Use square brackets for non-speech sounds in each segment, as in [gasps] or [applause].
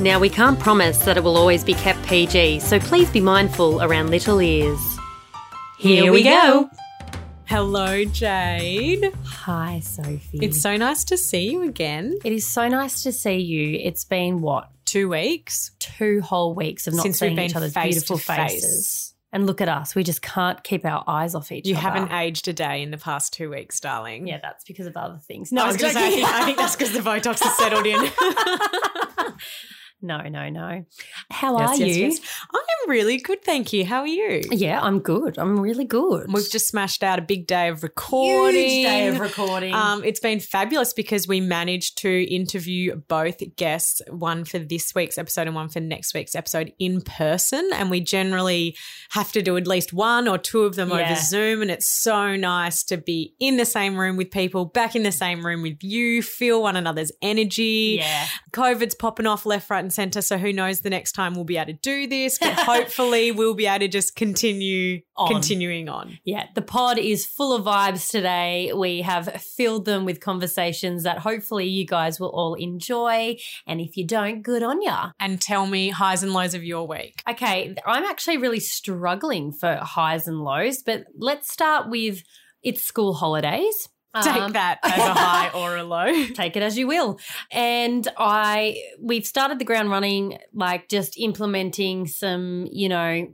Now, we can't promise that it will always be kept PG, so please be mindful around little ears. Here we go. Hello, Jade. Hi, Sophie. It's so nice to see you again. it is so nice to see you. It's been what Two weeks. two whole weeks of not Since seeing each other's beautiful to face. faces. And look at us. We just can't keep our eyes off each You other. You haven't aged a day in the past two weeks, darling. Yeah, that's because of other things. I No, was I'm gonna say, I think, I think that's because the Botox has settled in. [laughs] no, no, no. How Yes, are yes, you? yes. I'm really good, thank you. How are you? Yeah, I'm good. I'm really good. We've just smashed out a big day of recording. Huge day of recording. Um, it's been fabulous because we managed to interview both guests, one for this week's episode and one for next week's episode in person. And we generally have to do at least one or two of them Yeah. over Zoom. And it's so nice to be in the same room with people, back in the same room with you, feel one another's energy. yeah. COVID's popping off left, right, and center. So who knows the next time we'll be able to do this, but hopefully [laughs] we'll be able to just continue On. continuing on. Yeah, the pod is full of vibes today. We have filled them with conversations that hopefully you guys will all enjoy. And if you don't, good on ya. And tell me highs and lows of your week. Okay, I'm actually really struggling for highs and lows, but let's start with it's school holidays. Take Um, that as a high [laughs] or a low. take it as you will. And I we've started the ground running, like just implementing some, you know,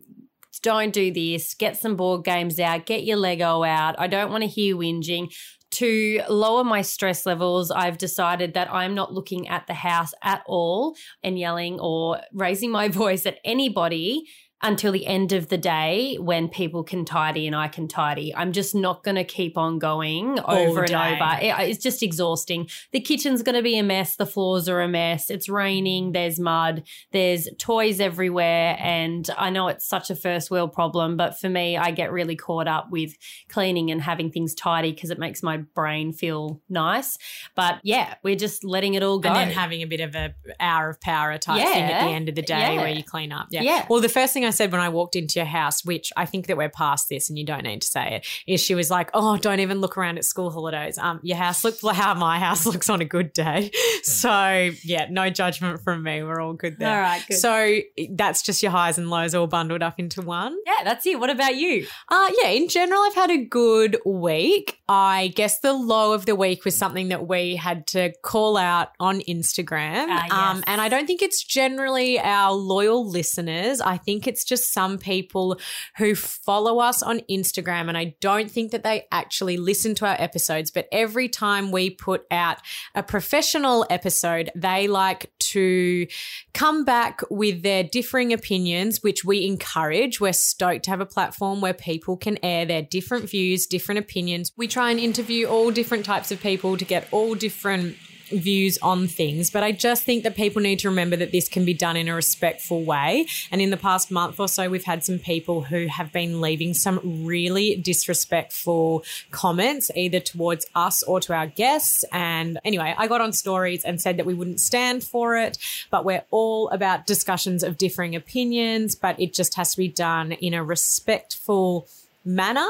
don't do this, get some board games out, get your Lego out. I don't want to hear whinging. To lower my stress levels, I've decided that I'm not looking at the house at all and yelling or raising my [laughs] voice at anybody until the end of the day when people can tidy and I can tidy. I'm just not going to keep on going over and over. It- it's just exhausting. The kitchen's going to be a mess. The floors are a mess. It's raining. There's mud. There's toys everywhere. And I know it's such a first world problem, but for me, I get really caught up with cleaning and having things tidy because it makes my brain feel nice. But yeah, we're just letting it all go. And then having a bit of a hour of power type thing at the end of the day Yeah. where you clean up. Yeah. Yeah. Well, the first thing I said when I walked into your house, which I think that we're past this and you don't need to say it, is she was like, "Oh, don't even look around at school holidays. Um, your house looks [laughs] like how my house looks on a good day." [laughs] So yeah, no judgment from me. We're all good there. All right, good. So that's just your highs and lows all bundled up into one. yeah, that's it. What about you? Uh, yeah, in general, I've had a good week. I guess the low of the week was something that we had to call out on Instagram. Ah, um, and I don't think it's generally our loyal listeners. I think it's just some people who follow us on Instagram. And I don't think that they actually listen to our episodes. But every time we put out a professional episode, they like to come back with their differing opinions, which we encourage. We're stoked to have a platform where people can air their different views, different opinions. We try and interview all different types of people to get all different views on things but i just think that people need to remember that this can be done in a respectful way. And in the past month or so we've had some people who have been leaving some really disrespectful comments either towards us or to our guests. And anyway i got on stories and said that we wouldn't stand for it but we're all about discussions of differing opinions but it just has to be done in a respectful manner.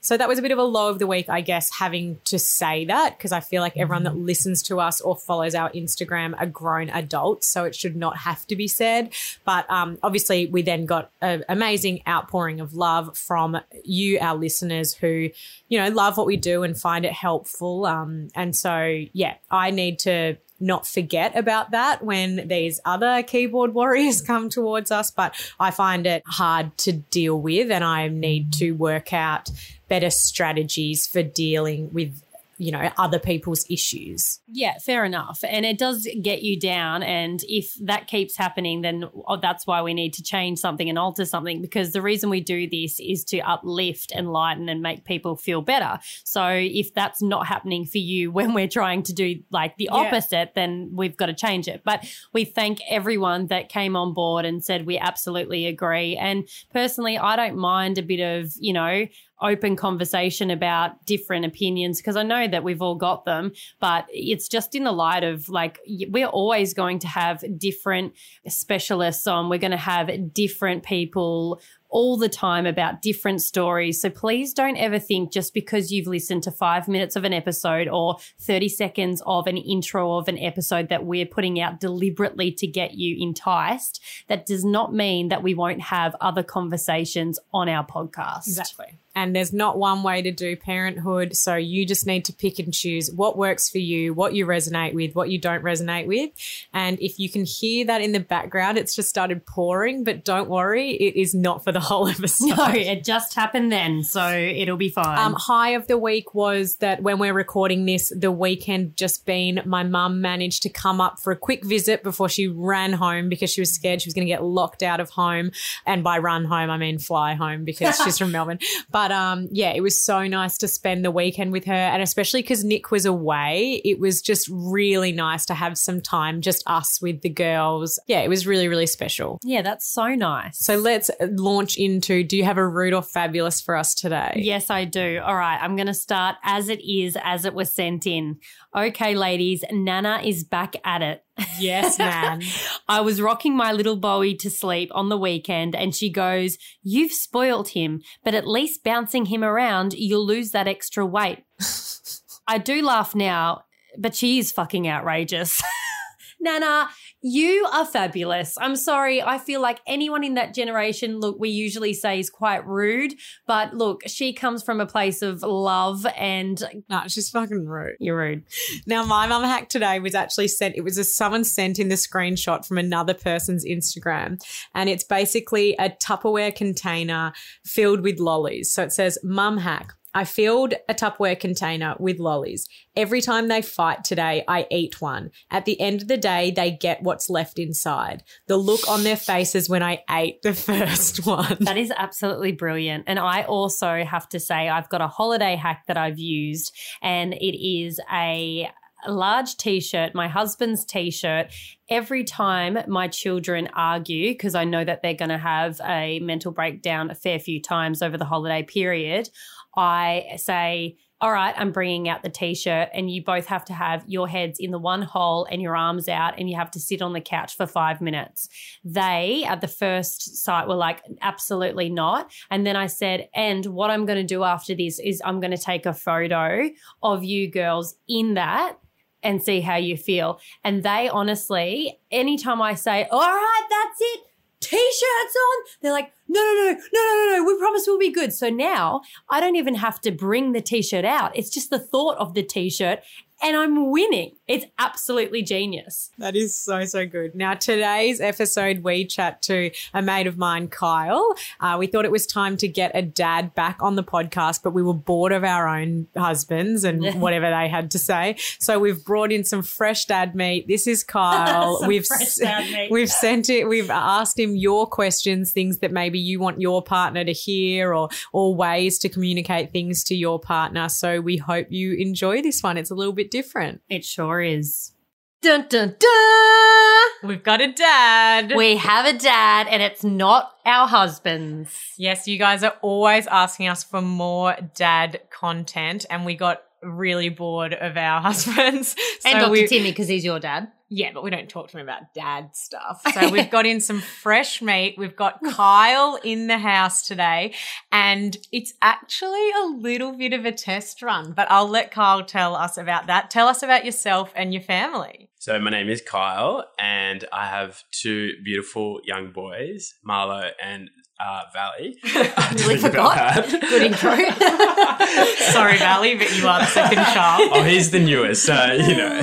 So that was a bit of a low of the week, I guess, having to say that because I feel like everyone that listens to us or follows our Instagram are grown adults. So it should not have to be said. But um, obviously, we then got an amazing outpouring of love from you, our listeners, who, you know, love what we do and find it helpful. Um, and so, yeah, I need to not forget about that when these other keyboard warriors [laughs] come towards us. But I find it hard to deal with, and I need to work out better strategies for dealing with you know, other people's issues. Yeah, fair enough. And it does get you down. And if that keeps happening, then oh, that's why we need to change something and alter something because the reason we do this is to uplift, enlighten, and make people feel better. So if that's not happening for you [laughs] when we're trying to do like the Yeah. opposite, then we've got to change it. But we thank everyone that came on board and said we absolutely agree. And personally, I don't mind a bit of, you know, open conversation about different opinions because I know that we've all got them, but it's just in the light of like we're always going to have different specialists on. We're going to have different people all the time about different stories. So please don't ever think just because you've listened to five minutes of an episode or 30 seconds of an intro of an episode that we're putting out deliberately to get you enticed. That does not mean that we won't have other conversations on our podcast. Exactly. And there's not one way to do parenthood. So you just need to pick and choose what works for you, what you resonate with, what you don't resonate with. And if you can hear that in the background, it's just started pouring, but don't worry, it is not for the whole episode. [laughs] No, it just happened then, so it'll be fine. Um, high of the week was that when we're recording this, the weekend just been, my mum managed to come up for a quick visit before she ran home because she was scared she was going to get locked out of home. And by run home, I mean fly home because [laughs] she's from Melbourne. But um, yeah, it was so nice to spend the weekend with her. And especially because Nick was away, it was just really nice to have some time, just us with the girls. Yeah, it was really, really special. yeah, that's so nice. So let's launch into do you have a rude or fabulous for us today? Yes, I do. All right, I'm going to start as it is, as it was sent in. Okay, ladies, Nana is back at it. Yes, [laughs] man. I was rocking my little Bowie to sleep on the weekend, and she goes, You've spoiled him, but at least bouncing him around, you'll lose that extra weight. [laughs] I do laugh now, but she is fucking outrageous. [laughs] Nana, you are fabulous. I'm sorry. I feel like anyone in that generation, look, we usually say is quite rude, but look, she comes from a place of love and no, she's fucking rude. you're rude. Now, my mum hack today was actually sent, it was a someone sent in the screenshot from another person's Instagram. And it's basically a Tupperware container filled with lollies. So it says, Mum hack. I filled a Tupperware container with lollies. Every time they fight today, I eat one. At the end of the day, they get what's left inside. The look on their faces when I ate the [laughs] first one. That is absolutely brilliant. And I also have to say, I've got a holiday hack that I've used, and it is a large t shirt, my husband's t shirt. Every time my children argue, because I know that they're going to have a mental breakdown a fair few times over the holiday period, I say, all right, I'm bringing out the t shirt, and you both have to have your heads in the one hole and your arms out, and you have to sit on the couch for five minutes. They, at the first sight, were like, absolutely not. And then I said, and what I'm going to do after this is I'm going to take a photo of you girls in that and see how you feel. And they honestly, anytime I say, all right, that's it, t-shirts on, they're like, no, no, no, no, no, no, no, we promise we'll be good. So now I don't even have to bring the t-shirt out. It's just the thought of the t-shirt and I'm winning. It's absolutely genius. That is so, so good. Now, today's episode, we chat to a mate of mine, Kyle. Uh, we thought it was time to get a dad back on the podcast, but we were bored of our own husbands and [laughs] whatever they had to say. So we've brought in some fresh dad meat. This is Kyle. [laughs] We've fresh s- dad meat. we've sent it. We've asked him your questions, things that maybe you want your partner to hear, or or ways to communicate things to your partner. So we hope you enjoy this one. It's a little bit different. It sure is. Dun dun dun! We've got a dad. We have a dad, and it's not our husband's. Yes, you guys are always asking us for more dad content, and we got really bored of our [laughs] husbands. And So Dr. we- Timmy, because he's your dad. Yeah, but we don't talk to him about dad stuff. So [laughs] we've got in some fresh meat. We've got Kyle in the house today, and it's actually a little bit of a test run, but I'll let Kyle tell us about that. Tell us about yourself and your family. So my name is Kyle, and I have two beautiful young boys, Marlo and uh, Valley. [laughs] [laughs] I Really totally forgot. that. Good intro. [laughs] Sorry, Valley, but you are the second child. oh, he's the newest, so you know,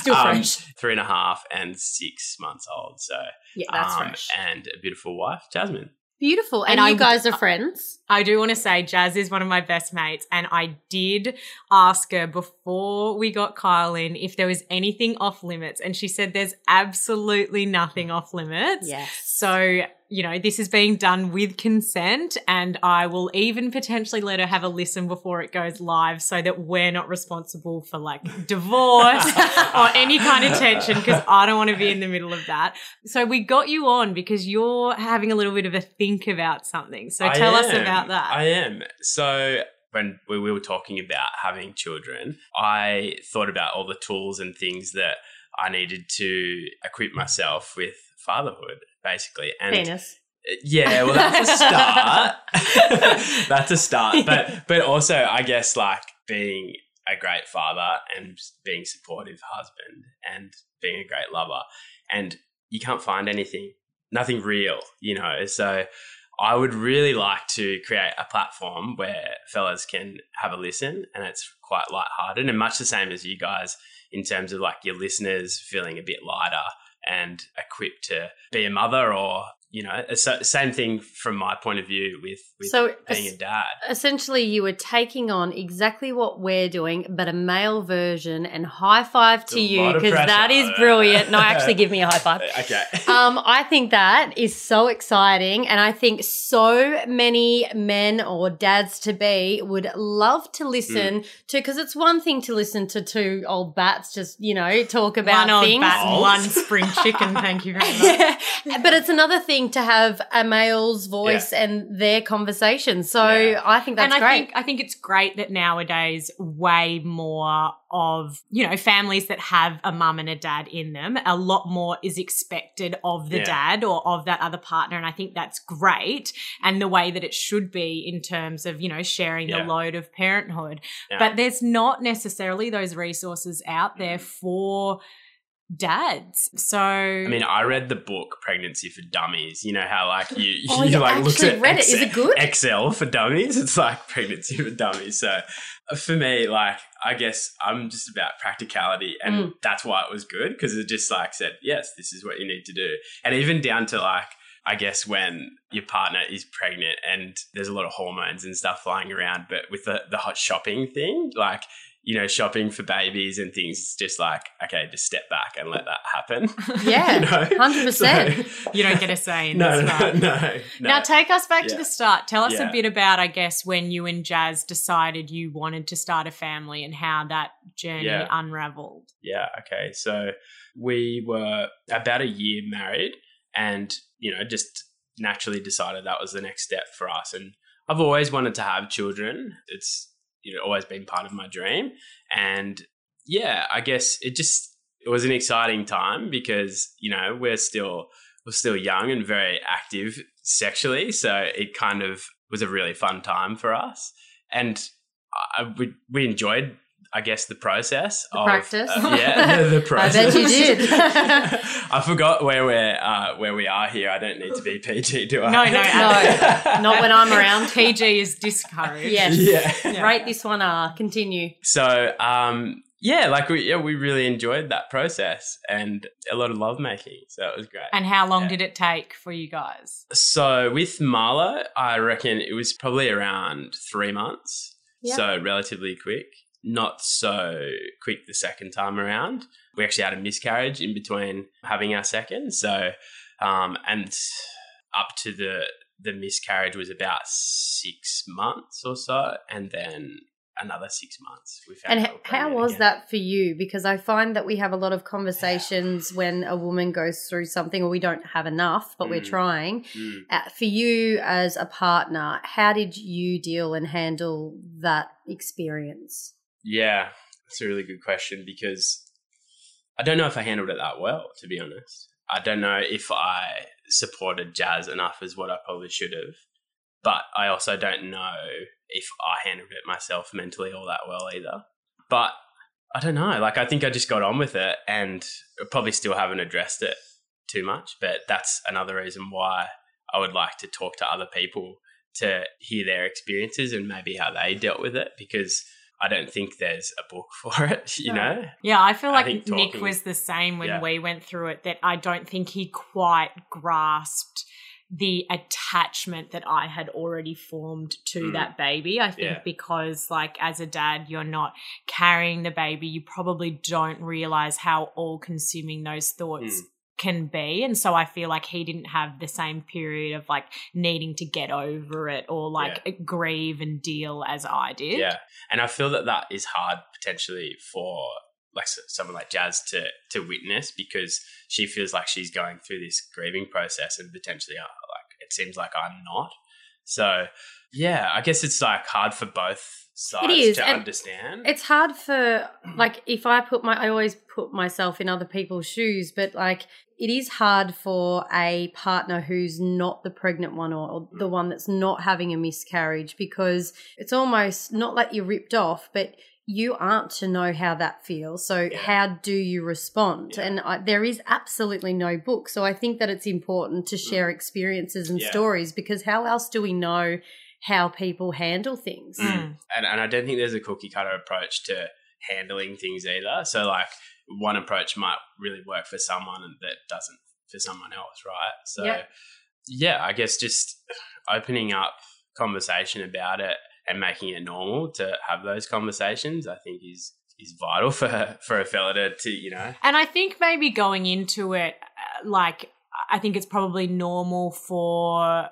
Still fresh. three and a half and six months old. So Yeah, that's um, fresh. and a beautiful wife, Jasmine. Beautiful. And, And you I- guys are friends. I do want to say Jazz is one of my best mates, and I did ask her before we got Kyle in if there was anything off limits, and she said there's absolutely nothing off limits. Yes. So, you know, this is being done with consent, and I will even potentially let her have a listen before it goes live so that we're not responsible for like divorce [laughs] or any kind of tension because I don't want to be in the middle of that. So, we got you on because you're having a little bit of a think about something. So, tell us about that. I am. So when we we were talking about having children, I thought about all the tools and things that I needed to equip myself with fatherhood, basically. And Penis. yeah, well, that's a start. [laughs] [laughs] that's a start, but but also, I guess, like being a great father and being supportive husband and being a great lover, and you can't find anything, nothing real, you know. So, I would really like to create a platform where fellas can have a listen, and it's quite lighthearted and much the same as you guys in terms of like your listeners feeling a bit lighter and equipped to be a mother or you know it's the same thing from my point of view with with So, being a dad Essentially, you were taking on exactly what we're doing, but a male version. And high five to A you because that is pressure. is brilliant. No, actually, give me a high five. [laughs] okay Um, I think that is so exciting, and I think so many men or dads to be would love to listen Mm. to because it's one thing to listen to two old bats just you know talk about one old things. bat [laughs] one spring chicken. Thank you very [laughs] much. yeah, but it's another thing to have a male's voice and their conversation. So Yeah. I think that's and I great. think I think it's great that nowadays way more of you know families that have a mum and a dad in them, a lot more is expected of the Yeah. dad or of that other partner, and I think that's great and the way that it should be in terms of you know sharing Yeah. the load of parenthood. Yeah. But there's not necessarily those resources out there Mm. for dads. So I mean, I read the book "Pregnancy for Dummies." You know how like you Oh, you you like look actually at read it. Is Excel, it good? Excel for Dummies. It's like pregnancy for dummies. So uh, for me, like I guess I'm just about practicality, and Mm. that's why it was good because it just like said, yes, this is what you need to do, and even down to like. I guess when your partner is pregnant and there's a lot of hormones and stuff flying around, but with the, the hot shopping thing, like, you know, shopping for babies and things, it's just like, okay, just step back and let that happen. [laughs] [laughs] Yeah, You know? 100%. So- you don't get a say in [laughs] no, this. no, right? no, no. Now take us back to the start. Tell us Yeah. a bit about, I guess, when you and Jazz decided you wanted to start a family and how that journey Yeah. unraveled. Yeah, okay. So we were about a year married and, you know, just naturally decided that was the next step for us. And I've always wanted to have children. It's, you know, always been part of my dream. And yeah, I guess it just, it was an exciting time because, you know, we're still, we're still young and very active sexually. So it kind of was a really fun time for us. And I, we, we enjoyed I guess the process The of practice. uh, yeah, [laughs] the, the I process. bet you did. [laughs] I forgot where we're uh, where we are here. I don't need to be PG, do I? No, no, [laughs] No, not when I'm around. PG is discouraged. Yes. Yeah. Rate this one R. Continue. So um, yeah, like we yeah we really enjoyed that process and a lot of love making. So it was great. And how long Yeah. did it take for you guys? So with Marlo, I reckon it was probably around three months. Yeah. So relatively quick. Not so quick the second time around. We actually had a miscarriage in between having our second. So um, and up to the the miscarriage was about six months or so, and then another six months. We found And out h- we were how was again. that for you? Because I find that we have a lot of conversations when a woman goes through something, or we don't have enough, but we're Mm. trying. Mm. Uh, for you as a partner, how did you deal and handle that experience? Yeah, that's a really good question because I don't know if I handled it that well, to be honest. I don't know if I supported Jazz enough as what I probably should have. But I also don't know if I handled it myself mentally all that well either. But I don't know. Like, I think I just got on with it and probably still haven't addressed it too much. But that's another reason why I would like to talk to other people to hear their experiences and maybe how they dealt with it because I don't think there's a book [laughs] for it, you No. know? Yeah, I feel I like Nick was the same when Yeah. we went through it, that I don't think he quite grasped the attachment that I had already formed to Mm. that baby. I think Yeah. because, like, as a dad, you're not carrying the baby, you probably don't realize how all consuming those thoughts. Mm. Can be, and so I feel like he didn't have the same period of like needing to get over it or like grieve and deal as I did. Yeah, and I feel that that is hard potentially for like someone like Jazz to to witness because she feels like she's going through this grieving process and potentially uh, like it seems like I'm not. So yeah, I guess it's like hard for both sides is, to and understand. It's hard for [clears throat] like if I put my I always put myself in other people's shoes, but like it is hard for a partner who's not the pregnant one or, or the one that's not having a miscarriage because it's almost not like you're ripped off, but you aren't to know how that feels. So Yeah. how do you respond? Yeah. And I, there is absolutely no book. So I think that it's important to share experiences and Mm. Yeah. stories because how else do we know how people handle things? Mm. and, and I don't think there's a cookie cutter approach to handling things either. So like one approach might really work for someone and that doesn't for someone else, right? So Yeah. yeah, I guess just opening up conversation about it and making it normal to have those conversations, I think is is vital for [laughs] for a fella to, to you know And I think maybe going into it, uh, like, I think it's probably normal for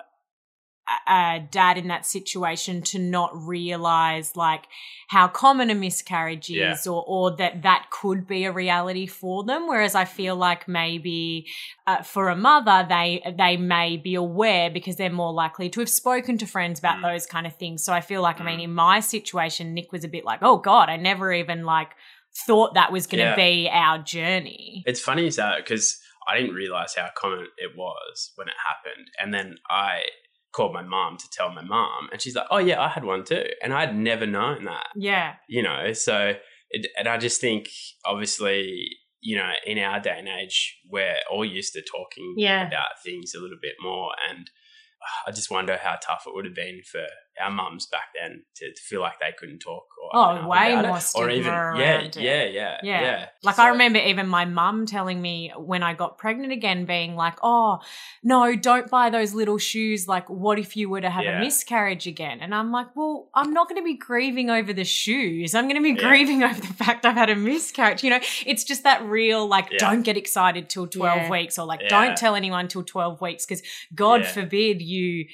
a, a dad in that situation to not realize, like, how common a miscarriage Yeah. is or, or that that could be a reality for them. Whereas I feel like maybe uh, for a mother, they, they may be aware because they're more likely to have spoken to friends about Mm. those kind of things. So I feel like, I mean, Mm. in my situation, Nick was a bit like, oh God, I never even like, thought that was going to Yeah. be our journey. It's funny that because I didn't realize how common it was when it happened. And then I called my mom to tell my mom, and she's like, "Oh yeah, I had one too," and I'd never known that. Yeah. You know, so it, and I just think, obviously, you know, in our day and age, we're all used to talking Yeah. about things a little bit more, and uh, I just wonder how tough it would have been for our mums back then to, to feel like they couldn't talk. Or Oh, open up way more it. stigma or even yeah, around it. yeah, yeah, Yeah. yeah, Like So- I remember even my mum telling me when I got pregnant again, being like, "Oh, no, don't buy those little shoes. Like, what if you were to have Yeah. a miscarriage again?" And I'm like, "Well, I'm not going to be grieving over the shoes. I'm going to be Yeah. grieving [laughs] over the fact I've had a miscarriage. You know, it's just that real like, Yeah. don't get excited till 12 Yeah. weeks, or like, Yeah. don't tell anyone till 12 weeks, because God Yeah. forbid you."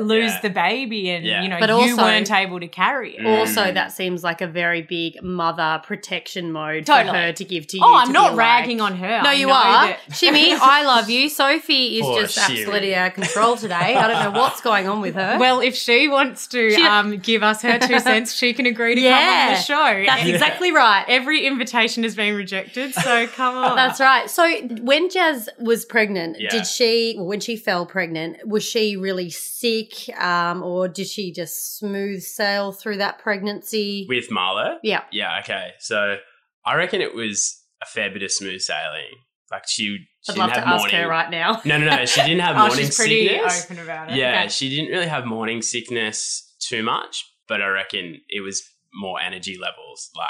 Lose Yeah. the baby and Yeah. you know But you also- weren't able to carry it Mm. Also, that seems like a very big mother protection mode Totally. for her to give to you. oh i'm not ragging like, on her No, you are. that- [laughs] Shimmy, I love you. Sophie is Poor just Shimmy. absolutely out of control today. I don't know what's going on with her. [laughs] Well, if she wants to She- um, give us her two cents, she can agree to come on the show. That's And exactly right. Every invitation has been rejected, so come on. That's right. So when Jazz was pregnant, Yeah. did she, when she fell pregnant, was she really sick um, or did she just smooth sail through that pregnancy? with Marlo. yeah. Yeah, okay. So I reckon it was a fair bit of smooth sailing. Like she, she I'd didn't love have to ask her right now. No, no, no. She didn't have [laughs] Oh, morning she's pretty sickness. open about it. Yeah, Okay. she didn't really have morning sickness too much, but I reckon it was more energy levels. Like,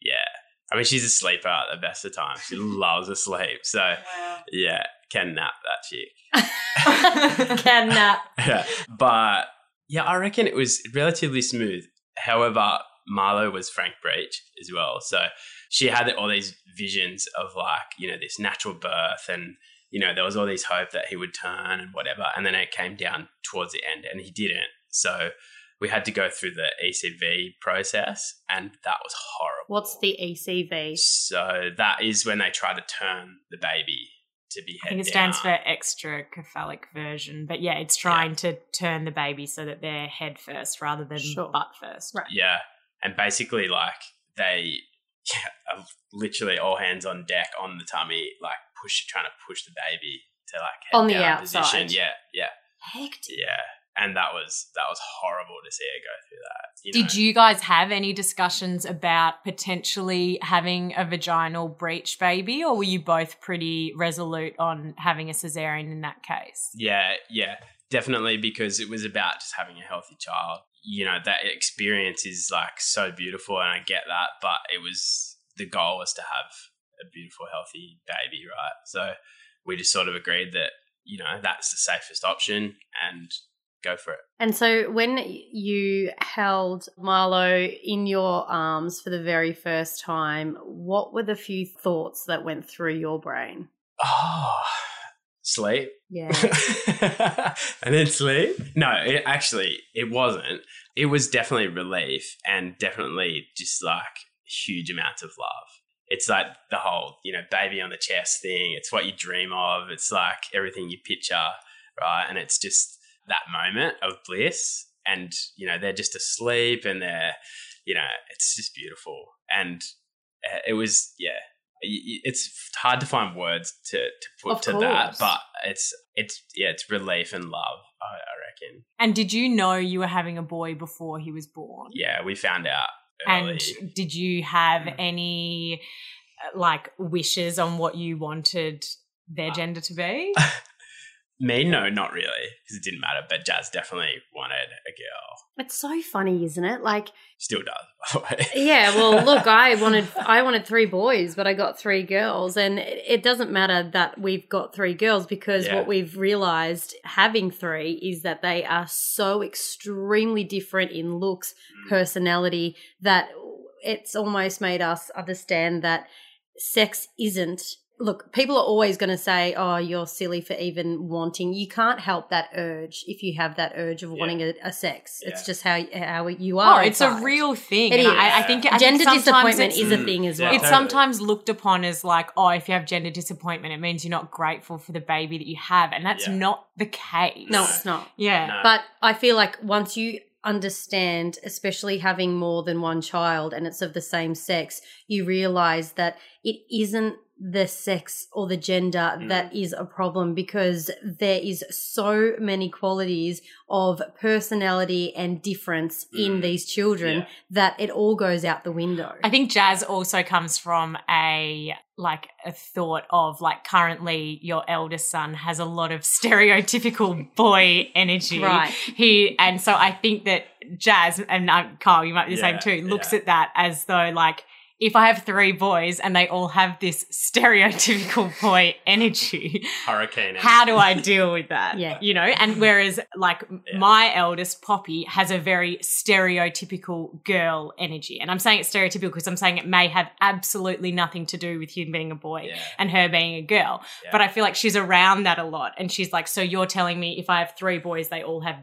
yeah. I mean, she's a sleeper at the best of times. She loves to sleep. So, yeah, can nap that chick. [laughs] [laughs] Can nap. Yeah. but yeah, I reckon it was relatively smooth. However, Marlo was frank breech as well. So she had all these visions of like, you know, this natural birth and, you know, there was all this hope that he would turn and whatever. And then it came down towards the end and he didn't. So we had to go through the ECV process and that was horrible. What's the ECV? So that is when they try to turn the baby to be I think it stands down. for extra cephalic version, but yeah, it's trying to turn the baby so that they're head first rather than Sure. butt first. Right. Yeah, and basically, like they, [laughs] yeah, are literally all hands on deck on the tummy, like push, trying to push the baby to like head On the outside. Position. Yeah, yeah, Hectic. yeah, and that was that was horrible to see her go through that. You Did know? you guys have any discussions about potentially having a vaginal breech baby, or were you both pretty resolute on having a cesarean in that case? Yeah, yeah, definitely because it was about just having a healthy child. You know, that experience is like so beautiful, and I get that, but it was the goal was to have a beautiful, healthy baby, right? So we just sort of agreed that you know, that's the safest option and go for it. And so when you held Marlo in your arms for the very first time, what were the few thoughts that went through your brain? Oh, sleep. Yeah. [laughs] and then sleep? No, it, actually, it wasn't. It was definitely relief and definitely just like huge amounts of love. It's like the whole, you know, baby on the chest thing. It's what you dream of. It's like everything you picture, right? And it's just that moment of bliss. And, you know, they're just asleep and they're, you know, it's just beautiful. And uh, it was, yeah, it's hard to find words to, to put Of to that, but it's it's yeah, it's relief and love. I, I reckon. And did you know you were having a boy before he was born? Yeah, we found out early. And did you have any uh, like wishes on what you wanted their Uh, gender to be? [laughs] Me, no, not really, because it didn't matter. But Jazz definitely wanted a girl. It's so funny, isn't it? Like, Still does, by the way. [laughs] yeah, well, look, [laughs] I wanted I wanted three boys, but I got three girls, and it, it doesn't matter that we've got three girls because Yeah. what we've realized having three is that they are so extremely different in looks, Mm. personality that it's almost made us understand that sex isn't look people are always going to say oh you're silly for even wanting you can't help that urge if you have that urge of Yeah. wanting a, a sex it's just how how you Oh, are it's a real thing. It And I, I is. think I gender sometimes disappointment is a thing as yeah, well it's totally. sometimes looked upon as like, oh, if you have gender disappointment, it means you're not grateful for the baby that you have, and that's Yeah. not the case. no it's not Yeah. No. But I feel like once you understand, especially having more than one child and it's of the same sex, you realize that it isn't the sex or the gender Mm. that is a problem because there is so many qualities of personality and difference in Mm. these children Yeah. that it all goes out the window. I think jazz also comes from a like a thought of like currently your eldest son has a lot of [laughs] stereotypical boy energy. Right. He and so I think that jazz and um, Carl, you might be the Yeah, same too, looks yeah. at that as though like if I have three boys and they all have this stereotypical [laughs] boy energy, Hurricane. how do I deal with that? Yeah. You know, and whereas like Yeah. my eldest Poppy has a very stereotypical girl energy. And I'm saying it's stereotypical because I'm saying it may have absolutely nothing to do with him being a boy Yeah. and her being a girl. Yeah. But I feel like she's around that a lot. And she's like, so you're telling me if I have three boys, they all have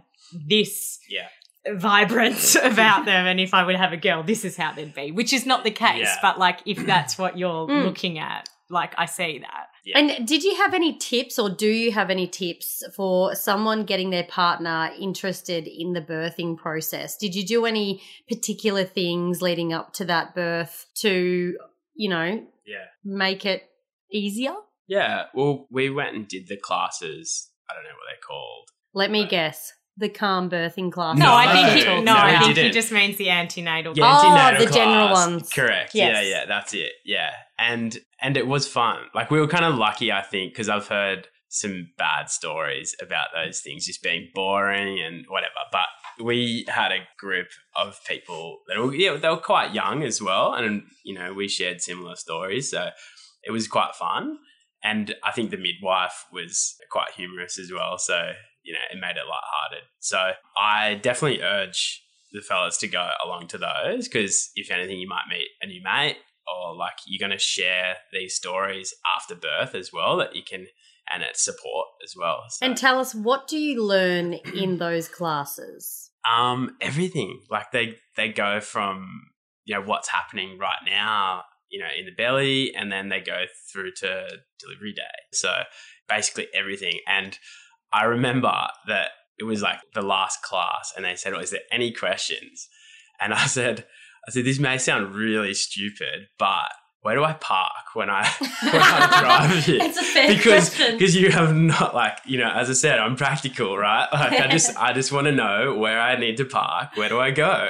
this Yeah. Vibrance [laughs] about them. And if I would have a girl, this is how they'd be, which is not the case. Yeah. But like, if that's what you're Mm. looking at, like I see that. Yeah. And did you have any tips or do you have any tips for someone getting their partner interested in the birthing process? Did you do any particular things leading up to that birth to, you know, Yeah. make it easier? Yeah. Well, we went and did the classes. I don't know what they're called. Let me guess. The calm birthing class. No, No, I think no, he, no, no, I think he didn't. just means the antenatal. Yeah, Oh, antenatal the general class. ones. Correct. Yes. Yeah, yeah, that's it. Yeah, and and it was fun. Like we were kind of lucky, I think, because I've heard some bad stories about those things just being boring and whatever. But we had a group of people that were yeah they were quite young as well, and you know we shared similar stories, so it was quite fun. And I think the midwife was quite humorous as well, so you know it made it lighthearted. So I definitely urge the fellas to go along to those because if anything, you might meet a new mate or like you're going to share these stories after birth as well that you can and it's support as well. So, And tell us, what do you learn in those classes? um, everything like they they go from you know what's happening right now, you know, in the belly, and then they go through to delivery day. So basically everything. And I remember that it was like the last class, and they said, "Oh, is there any questions?" And I said, "I said this may sound really stupid, but." Where do I park when I [laughs] when I [laughs] drive here? It's a fair because because you have not like you know as I said I'm practical right [laughs] like I just I just want to know where I need to park where do I go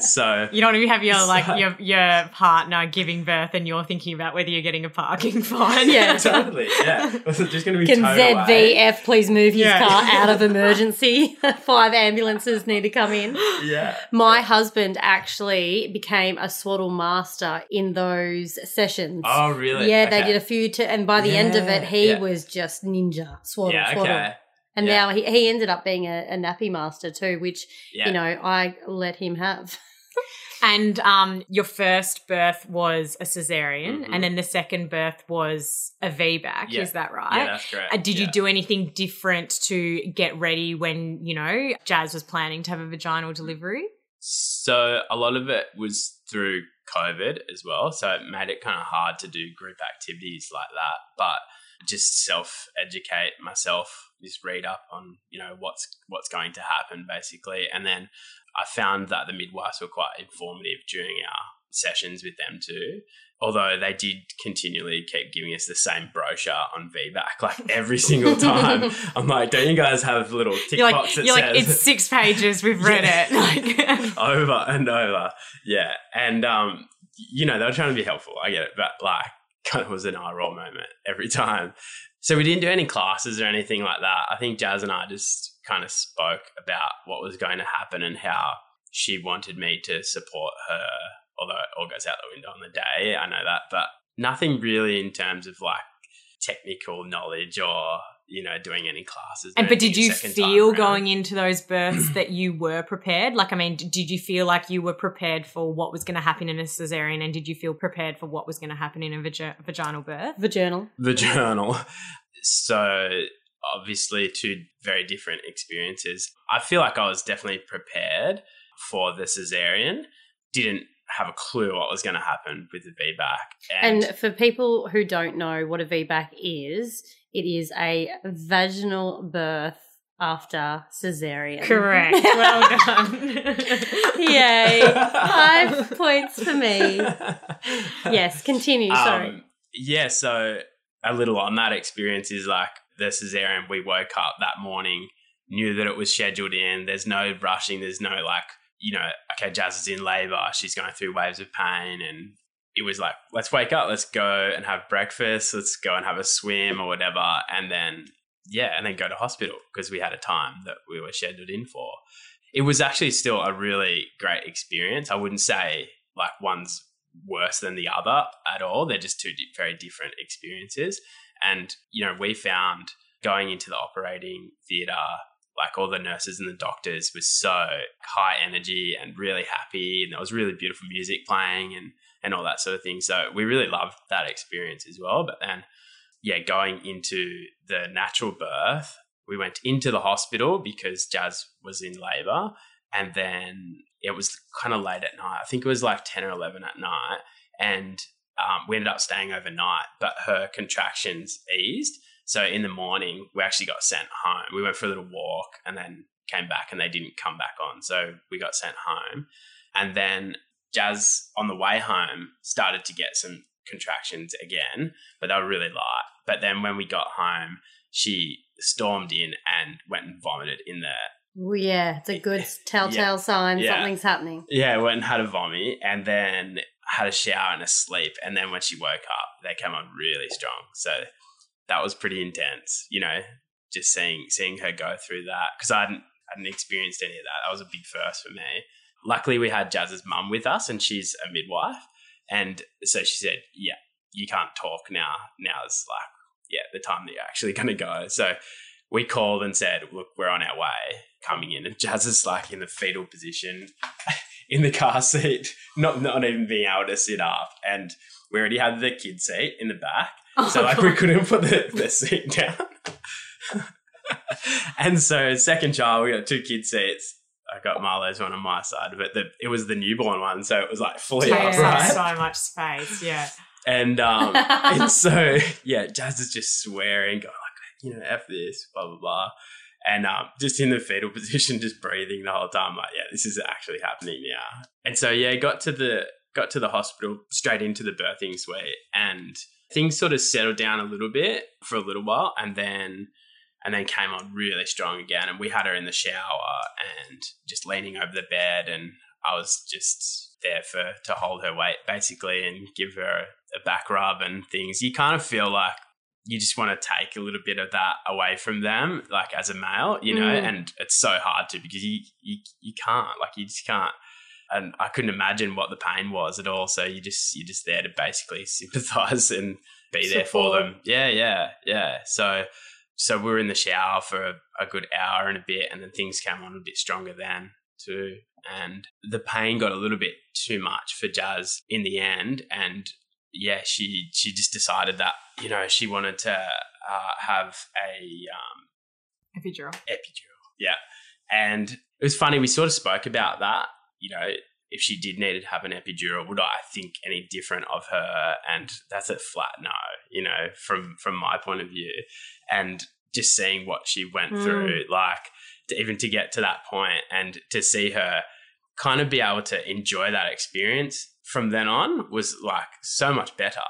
so You don't want to have your like So- your your partner giving birth and you're thinking about whether you're getting a parking fine. Yeah. totally yeah was it just going to be Can towed away? ZVF please move his Yeah. car out of emergency? Five ambulances need to come in. [gasps] yeah My husband actually became a swaddle master in those those sessions. Oh, really? Yeah, they Okay. did a few, to, and by the end of it, he yeah. was just ninja swaddle, Yeah, swaddle. okay. And Yeah. now he, he ended up being a, a nappy master too, which Yeah. you know I let him have. [laughs] And um, your first birth was a cesarean, Mhm. and then the second birth was a VBAC. Yeah. Is that Yeah, right? that's correct. Uh, did you do anything different to get ready when you know Jazz was planning to have a vaginal delivery? So a lot of it was through COVID as well. So it made it kind of hard to do group activities like that. But just self educate myself, just read up on, you know, what's what's going to happen basically. And then I found that the midwives were quite informative during our sessions with them too. Although they did continually keep giving us the same brochure on VBAC, like every single time. [laughs] I'm like, don't you guys have little tick You're like, box that you're says like, it's six pages. We've read it. [laughs] Like, [laughs] over and over. Yeah. And, um, you know, they were trying to be helpful. I get it. But, like, kind of was an eye roll moment every time. So we didn't do any classes or anything like that. I think Jazz and I just kind of spoke about what was going to happen and how she wanted me to support her, although it all goes out the window on the day. I know that. But nothing really in terms of like technical knowledge or, you know, doing any classes. and but did you feel going into those births [clears throat] that you were prepared? Like, I mean, did you feel like you were prepared for what was going to happen in a cesarean, and did you feel prepared for what was going to happen in a vagi- vaginal birth? Vaginal. Vaginal. So obviously two very different experiences. I feel like I was definitely prepared for the cesarean. Didn't have a clue what was going to happen with the VBAC. And, And for people who don't know what a VBAC is, it is a vaginal birth after cesarean. Correct. [laughs] Well done. Yay. Five [laughs] points for me. Yes, continue. Sorry. Um, yeah, so a little on that experience is like the cesarean. We woke up that morning, knew that it was scheduled in. There's no rushing. There's no like, you know, okay, Jazz is in labor. She's going through waves of pain, and it was like, let's wake up, let's go and have breakfast, let's go and have a swim or whatever, and then yeah, and then go to hospital because we had a time that we were scheduled in for. It was actually still a really great experience. I wouldn't say like one's worse than the other at all. They're just two very different experiences. And, you know, we found going into the operating theatre, like all the nurses and the doctors was so high energy and really happy. And there was really beautiful music playing and, and all that sort of thing. So we really loved that experience as well. But then, yeah, going into the natural birth, we went into the hospital because Jazz was in labor. And then it was kind of late at night. I think it was like 10 or 11 at night. And um, we ended up staying overnight, but her contractions eased. So in the morning, we actually got sent home. We went for a little walk and then came back and they didn't come back on. So we got sent home. And then Jazz on the way home started to get some contractions again, but they were really light. But then when we got home, she stormed in and went and vomited in there. Well, yeah, it's a good [laughs] telltale sign Yeah. something's happening. yeah, went and had a vomit and then had a shower and a sleep. And then when she woke up, they came on really strong. So that was pretty intense, you know, just seeing seeing her go through that because I hadn't hadn't experienced any of that. That was a big first for me. Luckily, we had Jazz's mum with us, and she's a midwife, and so she said, "Yeah, you can't talk now. Now is like, yeah, the time that you're actually [laughs] going to go." So we called and said, "Look, we're on our way, coming in." And Jazz is like in the fetal position [laughs] in the car seat, not not even being able to sit up, and we already had the kid seat in the back, [laughs] so like we couldn't put the, the seat down. [laughs] and so second child, we got two kid seats. I got Marlo's one on my side, but the, it was the newborn one, so it was like fully Yeah, upright. so much space. Yeah. And um, [laughs] and so yeah, Jazz is just swearing, going like, you know, f this, blah blah blah, and um, just in the fetal position, just breathing the whole time. Like, yeah, this is actually happening now. And so yeah, got to the got to the hospital, straight into the birthing suite, and things sort of settled down a little bit for a little while, and then and then came on really strong again. And we had her in the shower and just leaning over the bed, and I was just there for to hold her weight basically and give her a back rub and things. You kind of feel like you just want to take a little bit of that away from them, like as a male, you know, Mm. and it's so hard to because you you you can't like you just can't. And I couldn't imagine what the pain was at all. So you just you're just there to basically [laughs] sympathize and be there for them. Yeah, yeah, yeah. So so we were in the shower for a, a good hour and a bit, and then things came on a bit stronger then too. And the pain got a little bit too much for Jazz in the end, and yeah, she she just decided that you know she wanted to uh, have a um, Epidural. epidural. Yeah. And it was funny, we sort of spoke about that. You know, if she did need to have an epidural, would I think any different of her? And that's a flat no, you know, from from my point of view. And just seeing what she went Mm. through, like to even to get to that point and to see her kind of be able to enjoy that experience from then on was like so much better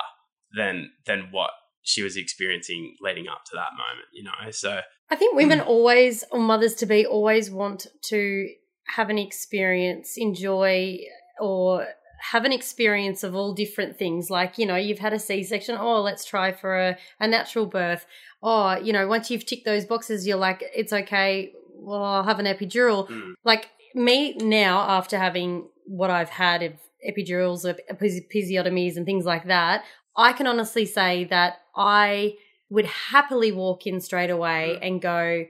than than what she was experiencing leading up to that moment, you know. So I think women always, or mothers to be, always want to have an experience, enjoy, or have an experience of all different things. Like, you know, you've had a C section. Oh, let's try for a, a natural birth. Oh, you know, once you've ticked those boxes, you're like, it's okay. Well, I'll have an epidural. Mm. Like me now, after having what I've had of epidurals, of episiotomies, and things like that, I can honestly say that I would happily walk in straight away and go,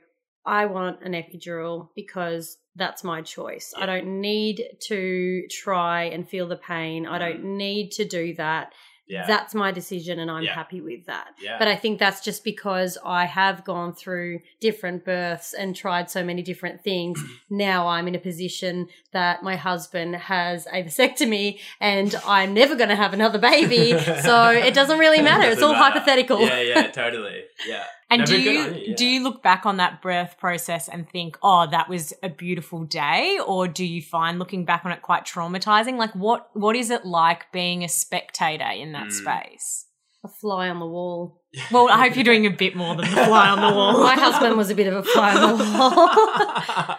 I want an epidural because that's my choice. I don't need to try and feel the pain. I Mm. don't need to do that. yeah. That's my decision and I'm Yeah. happy with that. yeah. But I think that's just because I have gone through different births and tried so many different things. [clears throat] now I'm in a position that my husband has a vasectomy and I'm never going to have another baby. [laughs] so it doesn't really matter. It's Doesn't all matter. hypothetical. Yeah, yeah, totally. Yeah. And No, do you, on you, yeah. do you look back on that birth process and think, oh, that was a beautiful day, or do you find looking back on it quite traumatizing? Like, what what is it like being a spectator in that Mm. space? A fly on the wall. [laughs] Well, I hope you're doing a bit more than the fly on the wall. My husband was a bit of a fly on the wall.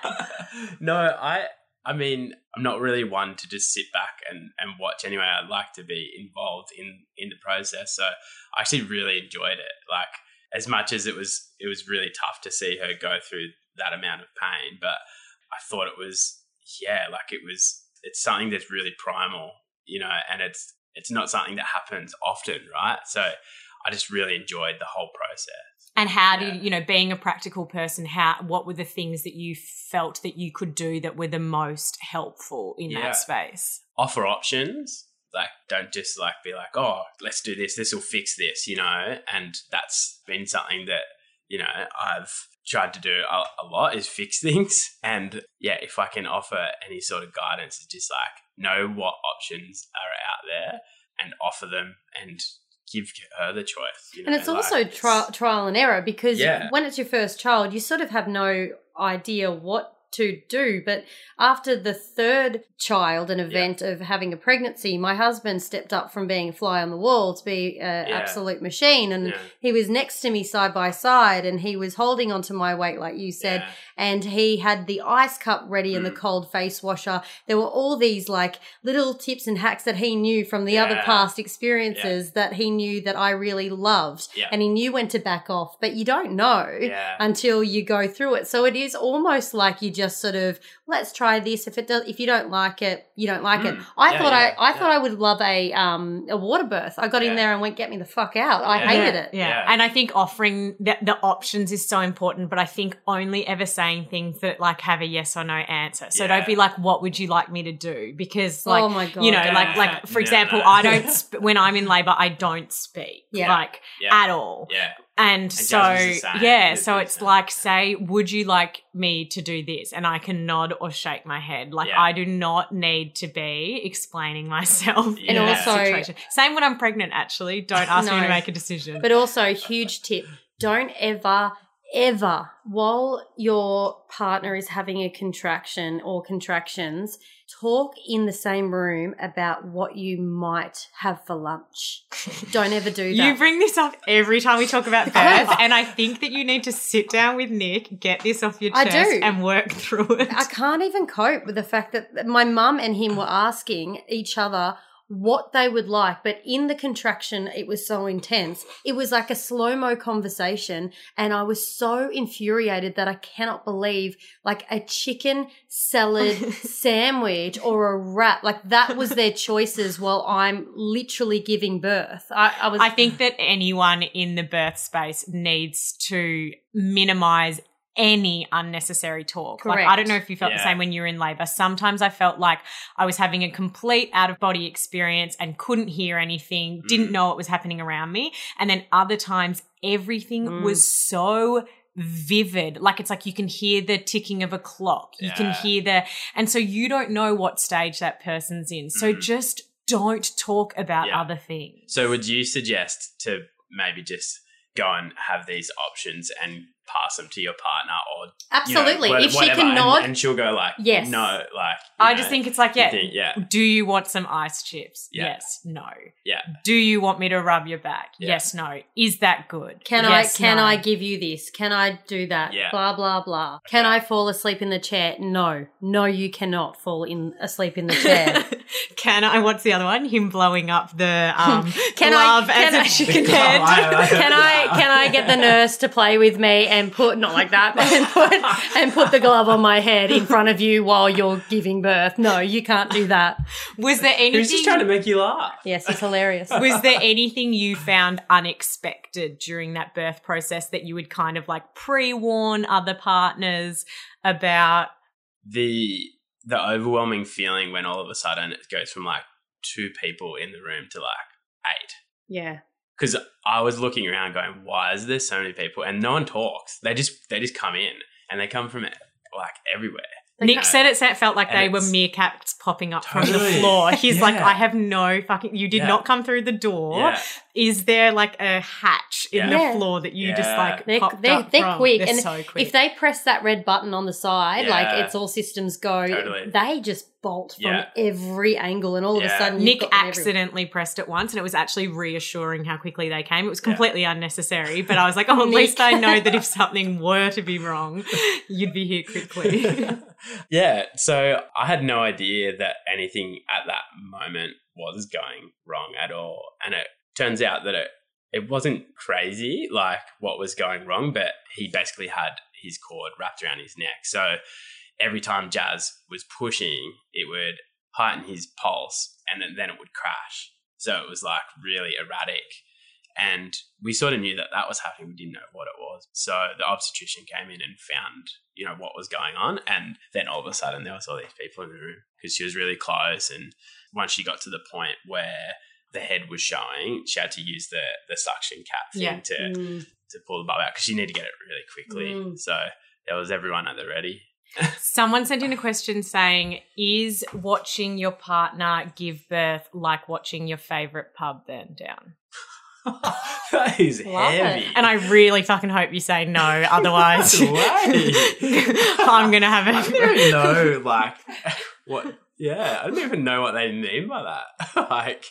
[laughs] no, I I mean, I'm not really one to just sit back and, and watch anyway. I'd like to be involved in, in the process. So I actually really enjoyed it. Like as much as it was it was really tough to see her go through that amount of pain, but I thought it was yeah, like it was it's something that's really primal, you know, and it's it's not something that happens often, right? So I just really enjoyed the whole process. And how do you, you know, being a practical person, how what were the things that you felt that you could do that were the most helpful in Yeah. that space? offer options. Like, don't just like be like, oh, let's do this. This will fix this, you know. And that's been something that you know I've tried to do a, a lot is fix [laughs] things. And yeah, if I can offer any sort of guidance, it's just like know what options are out there and offer them and give her the choice. You know? And it's also it's- tri- trial and error because Yeah. when it's your first child, you sort of have no idea what to do. But after the third child, an event of having a pregnancy, my husband stepped up from being a fly on the wall to be an Yeah. absolute machine. And Yeah. he was next to me side by side and he was holding onto my weight, like you said. Yeah. And he had the ice cup ready and the Mm. cold face washer. There were all these like little tips and hacks that he knew from the other past experiences that he knew that I really loved. Yeah. And he knew when to back off, but you don't know Yeah. until you go through it. So it is almost like you just sort of let's try this. If it does, if you don't like it, you don't like it. Mm. I Yeah, thought yeah, I, I yeah. thought I would love a um a water birth. I got in there and went get me the fuck out. I Yeah. hated it. Yeah. Yeah. And I think offering the, the options is so important, but I think only ever saying things that like have a yes or no answer. So Yeah. don't be like, what would you like me to do? Because like, oh my god. you know, Yeah. like, like for No, example, no. I don't, [laughs] sp- when I'm in labor, I don't speak Yeah. like Yeah. at all. Yeah. And, so, Jasmine's the same. yeah, It's so the it's same. like, say, would you like me to do this? And I can nod or shake my head. Like, Yeah. I do not need to be explaining myself in [laughs] And that also- situation. Same when I'm pregnant, actually. Don't [laughs] ask me to make a decision. But also, huge tip: don't ever, ever, while your partner is having a contraction or contractions, talk in the same room about what you might have for lunch. don't ever do that. You bring this up every time we talk about [laughs] birth, and I think that you need to sit down with Nick, get this off your I chest, do. and work through it. I can't even cope with the fact that my mum and him were asking each other what they would like, but in the contraction, it was so intense. It was like a slow mo conversation. And I was so infuriated that I cannot believe like a chicken salad [laughs] sandwich or a wrap, like that was their choices while I'm literally giving birth. I, I was. I think that anyone in the birth space needs to minimize any unnecessary talk. Like I don't know if you felt the same when you were in labor. Sometimes I felt like I was having a complete out of body experience and couldn't hear anything, didn't Mm. know what was happening around me. And then other times everything Mm. was so vivid. Like it's like you can hear the ticking of a clock. You can hear the and so you don't know what stage that person's in. So Mhm. just don't talk about Yeah. other things. So would you suggest to maybe just go and have these options and pass them to your partner or you know, Absolutely. what- if she whatever, can and- nod, and, she'll go like Yes. no like I know, just think it's like, yeah, think, yeah Do you want some ice chips? Yeah. Yes. No. Yeah. Do you want me to rub your back? Yeah. Yes. No. Is that good? Can Yes, I can no. I give you this? Can I do that? Yeah. Blah blah blah. Can I fall asleep in the chair? No. No, you cannot fall in asleep in the chair. [laughs] can I? What's the other one? Him blowing up the um, [laughs] Can I- glove can as I- a chicken [laughs] head. can I can I get the nurse to play with me and put not like that [laughs] and put and put the glove on my head in front of you while you're giving birth? No, you can't do that. Was there Who's just anything? trying to make you laugh Yes, it's hilarious. was there anything you found unexpected during that birth process that you would kind of like pre-warn other partners about? the the overwhelming feeling when all of a sudden it goes from like two people in the room to like eight Yeah. because I was looking around going, why is there so many people? And no one talks. They just they just come in and they come from like everywhere. Nick Yeah. said it, it felt like And they were meerkats popping up from the floor. He's like, I have no fucking. You did Yeah. not come through the door. Yeah, Is there like a hatch in Yeah. the floor that you just like They're, popped they're, up they're from? quick. They're and so quick. if they press that red button on the side, like it's all systems go, Totally. they just bolt from Yeah. every angle. And all of a sudden, Nick got everywhere. accidentally pressed it once, and it was actually reassuring how quickly they came. It was completely unnecessary, but I was like, "Oh, at least I know that if [laughs] something were to be wrong, you'd be here quickly." [laughs] yeah. So I had no idea that anything at that moment was going wrong at all, and it turns out that it it wasn't crazy like what was going wrong, but he basically had his cord wrapped around his neck. So every time Jazz was pushing, it would heighten his pulse, and then, then it would crash. So it was like really erratic. And we sort of knew that that was happening. We didn't know what it was. So the obstetrician came in and found, you know, what was going on. And then all of a sudden there was all these people in the room because she was really close. And once she got to the point where the head was showing, she had to use the, the suction cap thing Yeah. to, Mm. to pull the bulb out because you need to get it really quickly. Mm. So there was everyone at the ready. [laughs] Someone sent in a question saying, "Is watching your partner give birth like watching your favorite pub burn down?" [laughs] that is Love it. heavy. And I really fucking hope you say no, [laughs] otherwise I'm gonna have I don't it. know, like, what. Yeah, I don't even know what they mean by that. like,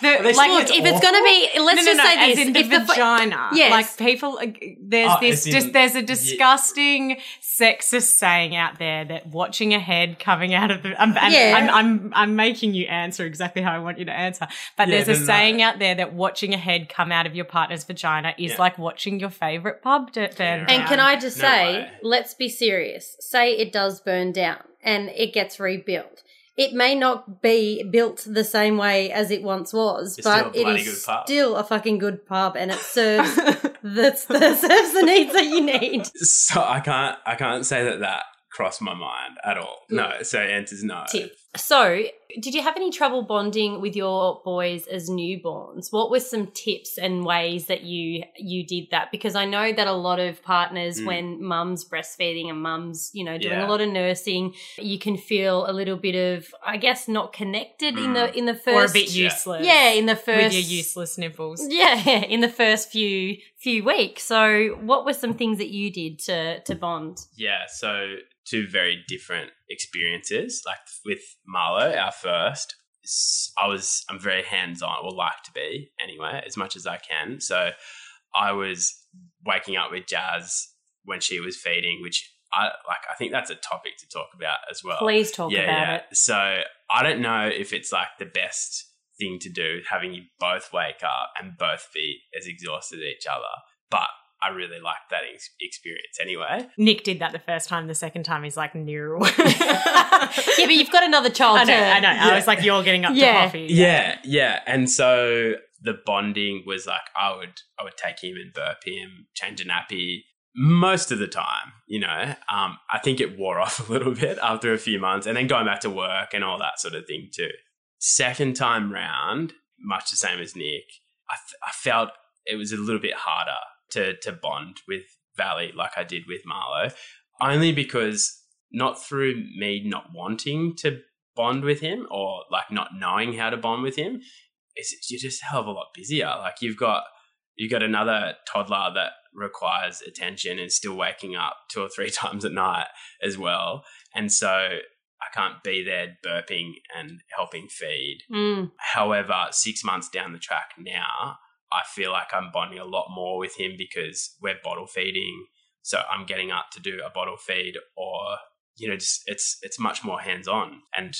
The- like, still- Look, if it's going to be, let's no, no, just no, say as this: in the if the fu- vagina. Yes. Like people, uh, there's Oh, this as just there's a disgusting sexist saying out there that watching a head coming out of the, I'm, and Yeah. I'm, I'm I'm making you answer exactly how I want you to answer. But Yeah, there's a no, no, saying no. out there that watching a head come out of your partner's vagina is Yeah. like watching your favorite pub d- burn Yeah. down. And can I just No say, way. let's be serious. Say it does burn down and it gets rebuilt. It may not be built the same way as it once was, It's but a it bloody is good pub. still a fucking good pub and it [laughs] serves the, the [laughs] serves the needs that you need. so I can't, I can't say that that crossed my mind at all. No, so answer's no. Tip. So, did you have any trouble bonding with your boys as newborns? What were some tips and ways that you you did that? Because I know that a lot of partners, Mm. when mum's breastfeeding and mum's, you know, doing Yeah. a lot of nursing, you can feel a little bit of, I guess, not connected in the in the first, or a bit useless. yeah, in the first with your useless nipples. yeah, [laughs] in the first few few weeks. So, what were some things that you did to to bond? Yeah, so two very different experiences. Like with Marlo, our first, I was I'm very hands on, or like to be anyway, as much as I can. So I was waking up with Jazz when she was feeding, which I like. I think that's a topic to talk about as well. Please talk yeah, about yeah. it. So I don't know if it's like the best thing to do, having you both wake up and both be as exhausted as each other. But I really liked that ex- experience anyway. Nick did that the first time. The second time, he's like, no. [laughs] yeah, but you've got another child I know, to I know. I was like, you're getting up Yeah. to coffee. Yeah, yeah. And so the bonding was like I would I would take him and burp him, change a nappy most of the time, you know. Um, I think it wore [laughs] off a little bit after a few months and then going back to work and all that sort of thing too. Second time round, much the same as Nick, I, f- I felt it was a little bit harder to to bond with Valley like I did with Marlo, only because not through me not wanting to bond with him or like not knowing how to bond with him, is you're just a hell of a lot busier. Like you've got you've got another toddler that requires attention and still waking up two or three [laughs] times at night as well, and so I can't be there burping and helping feed. Mm. However, six months down the track now, I feel like I'm bonding a lot more with him because we're bottle feeding. So I'm getting up to do a bottle feed, or you know, just it's it's much more hands on, and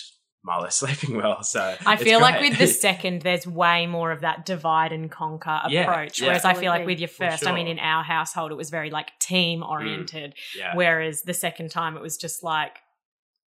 Marlo's [laughs] sleeping well. So I it's feel like with the [laughs] second, there's way more of that divide and conquer approach. yeah. Whereas I feel like with your For first, I mean, in our household, it was very like team mm, oriented. yeah, Whereas the second time, it was just like,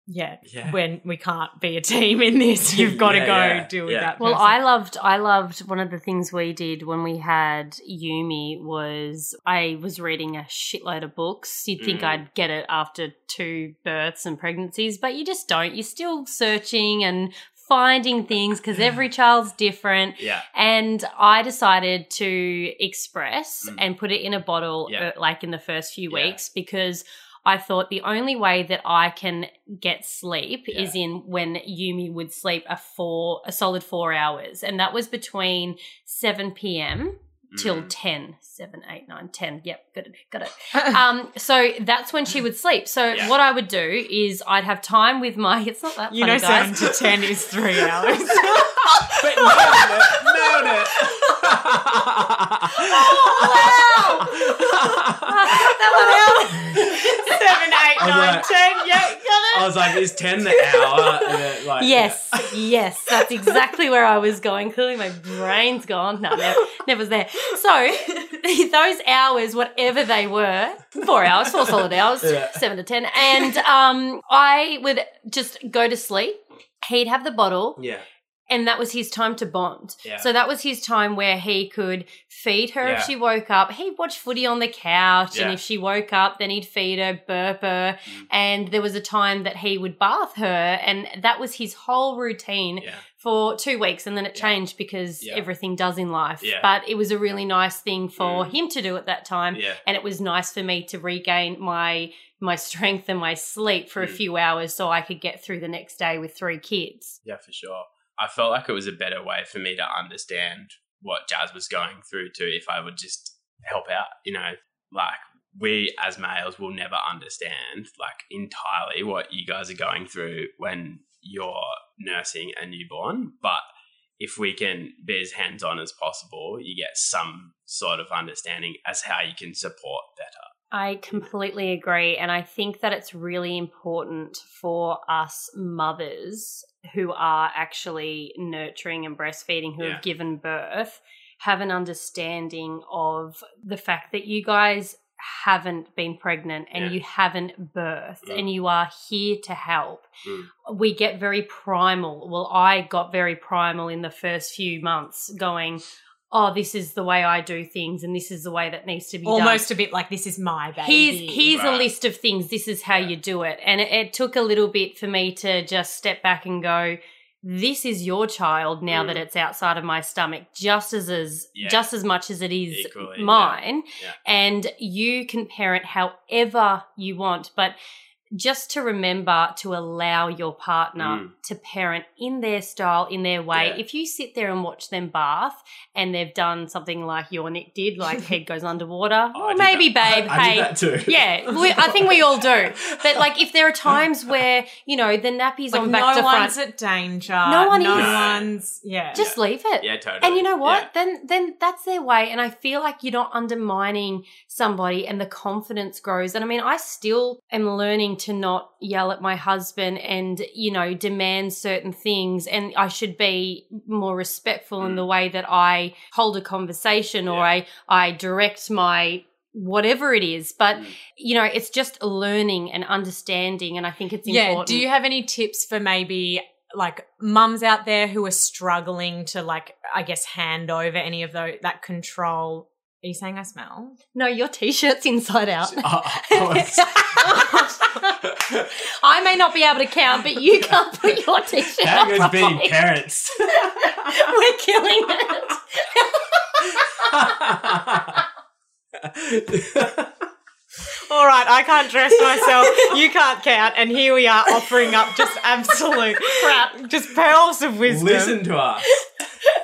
yeah, Yeah. when we can't be a team in this, [laughs] you've got to go yeah, deal with yeah. that. Well, person. I loved I loved one of the things we did when we had Yumi was I was reading a shitload of books. You'd think Mm. I'd get it after two births and pregnancies, but you just don't. You're still searching and finding things because every child's different. yeah, And I decided to express Mm. and put it in a bottle Yeah. uh, like in the first few Yeah. weeks because I thought the only way that I can get sleep Yeah. is in when Yumi would sleep a four a solid 4 hours and that was between 7 p.m. till Mm. 10 7 8 9 10 yep got it got it [laughs] um so that's when she would sleep so Yeah. what I would do is I'd have time with my [laughs] it's not that long. you know, guys seven to ten is three hours. [laughs] but nailed it, nailed it. Seven, eight, I was nine, like- ten. Yeah, got it. I was like, is ten the hour? And like, Yes, yes, that's exactly where I was going. Clearly, my brain's gone. No, never, never was there. So, [laughs] those hours, whatever they were, four hours, four solid hours, Yeah. seven to ten, and um, I would just go to sleep. He'd have the bottle, yeah, and that was his time to bond. Yeah. So that was his time where he could feed her Yeah. if she woke up. He'd watch footy on the couch, and if she woke up, then he'd feed her, burp her. Mm. And there was a time that he would bath her, and that was his whole routine yeah, for two weeks. And then it Yeah. changed because Yeah. everything does in life. Yeah. But it was a really nice thing for Mm. him to do at that time. yeah. And it was nice for me to regain my my strength and my sleep for a Mm. few hours so I could get through the next day with three kids. Yeah, for sure. I felt like it was a better way for me to understand what Jazz was going through too if I would just help out, you know, like we as males will never understand like entirely what you guys are going through when you're nursing a newborn, but if we can be as hands-on as possible, you get some sort of understanding as how you can support better. I completely agree. And I think that it's really important for us mothers who are actually nurturing and breastfeeding, who Yeah. have given birth, have an understanding of the fact that you guys haven't been pregnant and Yeah. you haven't birthed Mm. and you are here to help. Mm. We get very primal. Well, I got very primal in the first few months going, oh, this is the way I do things and this is the way that needs to be done Almost a bit like this is my baby. here's here's a list of things this is how Yeah. you do it and it, it took a little bit for me to just step back and go this is your child now Mm. that it's outside of my stomach just as as Yeah. just as much as it is Equally, mine Yeah. and you can parent however you want but just to remember to allow your partner Mm. to parent in their style, in their way. Yeah. If you sit there and watch them bath and they've done something like your Nick did, like [laughs] head goes underwater, Oh, or maybe, that. babe, I, I hey, did that too. yeah, we, I think we all do. But like, if there are [laughs] times where you know the nappy's like on back no to front, one's at danger. No one no is. one's. Yeah. just leave it. Yeah, totally. And you know what? Yeah. Then then that's their way. And I feel like you're not undermining somebody and the confidence grows. And I mean, I still am learning to not yell at my husband and, you know, demand certain things. And I should be more respectful in Mm. the way that I hold a conversation or I, I direct my whatever it is. But, Mm. you know, it's just learning and understanding. And I think it's Yeah. Do you have any tips for maybe like mums out there who are struggling to like, I guess, hand over any of those that control? Are you saying I smell? no, your t shirt's inside out. [laughs] Oh, [laughs] [laughs] I may not be able to count, but you can't put your t shirt How on. good's being parents? [laughs] We're killing it. All right, I can't dress myself. You can't count, and here we are offering up just absolute crap, just pearls of wisdom. Listen to us.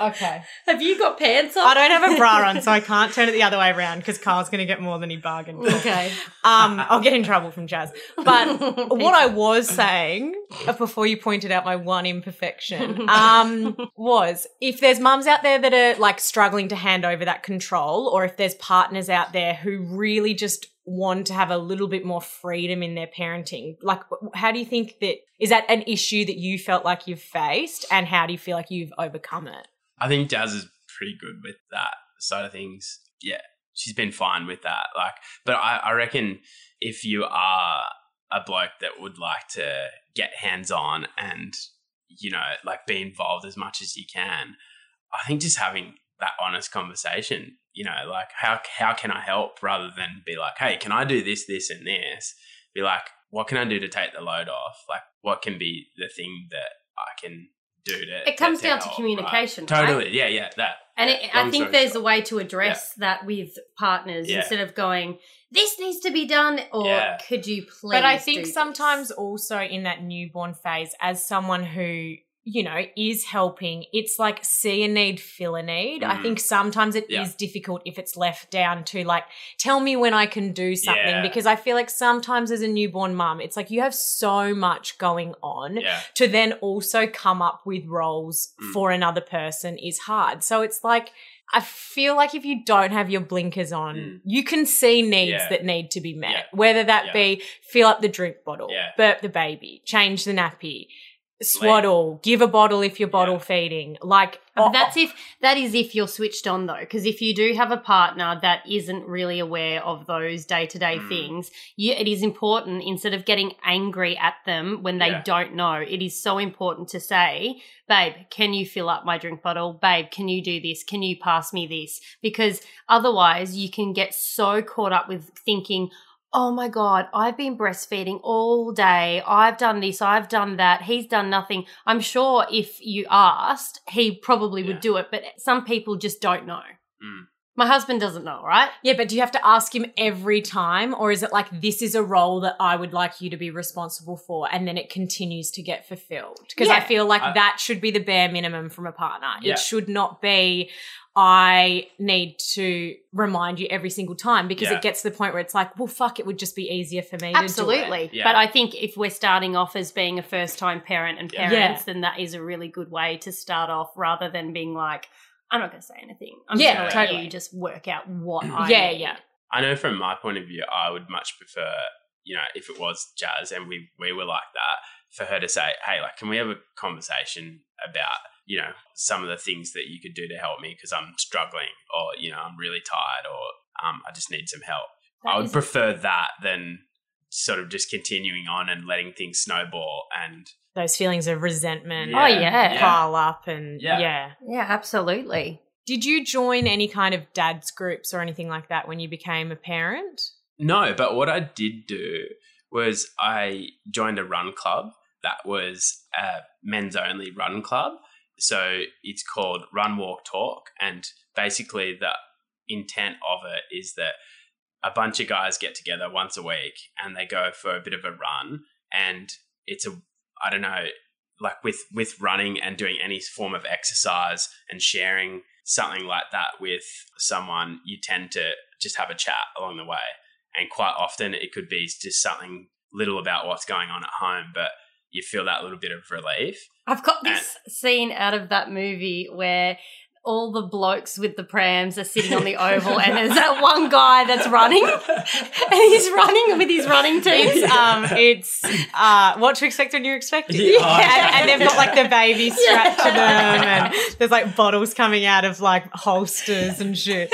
Okay. [laughs] Have you got pants on? I don't have a bra on, so I can't turn it the other way around because Carl's going to get more than he bargained. for. Okay. Um, I'll get in trouble from Jazz. But [laughs] what I was saying uh, before you pointed out my one imperfection [laughs] um, was if there's mums out there that are like struggling to hand over that control, or if there's partners out there who really just want to have a little bit more freedom in their parenting, like how do you think that is that an issue that you felt like you've faced, and how do you feel like you've overcome it? I think Jazz is pretty good with that side of things. Yeah, she's been fine with that. Like, but I, I reckon if you are a bloke that would like to get hands on and you know like be involved as much as you can, I think just having that honest conversation, you know, like how how can I help rather than be like, hey, can I do this, this, and this? Be like, what can I do to take the load off? Like, what can be the thing that I can do to? It comes to down to communication, right? right? Totally, yeah, yeah, that. And it, I think there's short. a way to address that with partners Yeah. instead of going, this needs to be done, or Yeah. could you please? But I do think this?" sometimes also in that newborn phase, as someone who, you know, is helping, it's like see a need, fill a need. I Mm. think sometimes it is Yeah. difficult if it's left down to like, tell me when I can do something. Yeah. Because I feel like sometimes as a newborn mum, it's like you have so much going on. Yeah, To then also come up with roles Mm. for another person is hard. So it's like, I feel like if you don't have your blinkers on, Mm. you can see needs Yeah. that need to be met. Yeah. Whether that Yeah. be fill up the drink bottle, burp the baby, change the nappy, swaddle, give a bottle if you're bottle Yeah. feeding. Like But that's if that is if you're switched on though, because if you do have a partner that isn't really aware of those day to day Mm. things, you, it is important instead of getting angry at them when they Yeah. don't know. It is so important to say, "Babe, can you fill up my drink bottle? Babe, can you do this? Can you pass me this?" Because otherwise, you can get so caught up with thinking. Oh my God, I've been breastfeeding all day. I've done this, I've done that. He's done nothing. I'm sure if you asked, he probably would Yeah. do it, but some people just don't know. Mm. My husband doesn't know, right? yeah, but do you have to ask him every time, or is it like this is a role that I would like you to be responsible for, and then it continues to get fulfilled? Because I feel like I- that should be the bare minimum from a partner. Yeah. It should not be. I need to remind you every single time because Yeah. it gets to the point where it's like, well, fuck, it would just be easier for me to do. Absolutely. Yeah. But I think if we're starting off as being a first time parent and parents, Yeah. then that is a really good way to start off rather than being like, I'm not going to say anything. I'm Yeah, just gonna let you just work out what [clears throat] I Yeah, need." yeah. I know from my point of view, I would much prefer, you know, if it was Jazz and we we were like that, for her to say, hey, like, can we have a conversation about, you know, some of the things that you could do to help me because I'm struggling, or you know, I'm really tired, or um, I just need some help. That I would prefer that than sort of just continuing on and letting things snowball and Those feelings of resentment Oh, yeah. yeah. pile up and Yeah. yeah. yeah, absolutely. Did you join any kind of dad's groups or anything like that when you became a parent? No, but what I did do was I joined a run club that was a men's only run club. So it's called Run Walk Talk. And basically, the intent of it is that a bunch of guys get together once a week and they go for a bit of a run. And it's a, I don't know, like with, with running and doing any form of exercise and sharing something like that with someone, you tend to just have a chat along the way. And quite often it could be just something little about what's going on at home but you feel that little bit of relief. I've got this scene out of that movie where all the blokes with the prams are sitting on the oval, and there's that one guy that's running, [laughs] and he's running with his running team. It's [laughs] um, it's uh, what to expect when you're expecting, Yeah. [laughs] and, and they've got like the baby strapped to them, and there's like bottles coming out of like holsters and shit.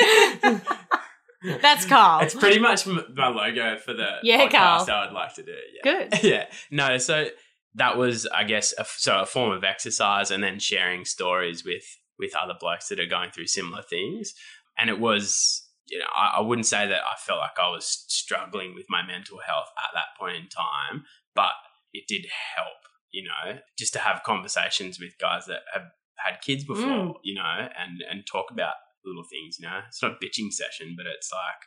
That's Carl. It's pretty much my logo for the Yeah, podcast Carl. I would like to do. Yeah. Good. yeah. No, so that was, I guess, a, so a form of exercise, and then sharing stories with with other blokes that are going through similar things. And it was, you know, I, I wouldn't say that I felt like I was struggling with my mental health at that point in time, but it did help, you know, just to have conversations with guys that have had kids before, Mm. you know, and and talk about little things. You know, it's not a bitching session, but it's like.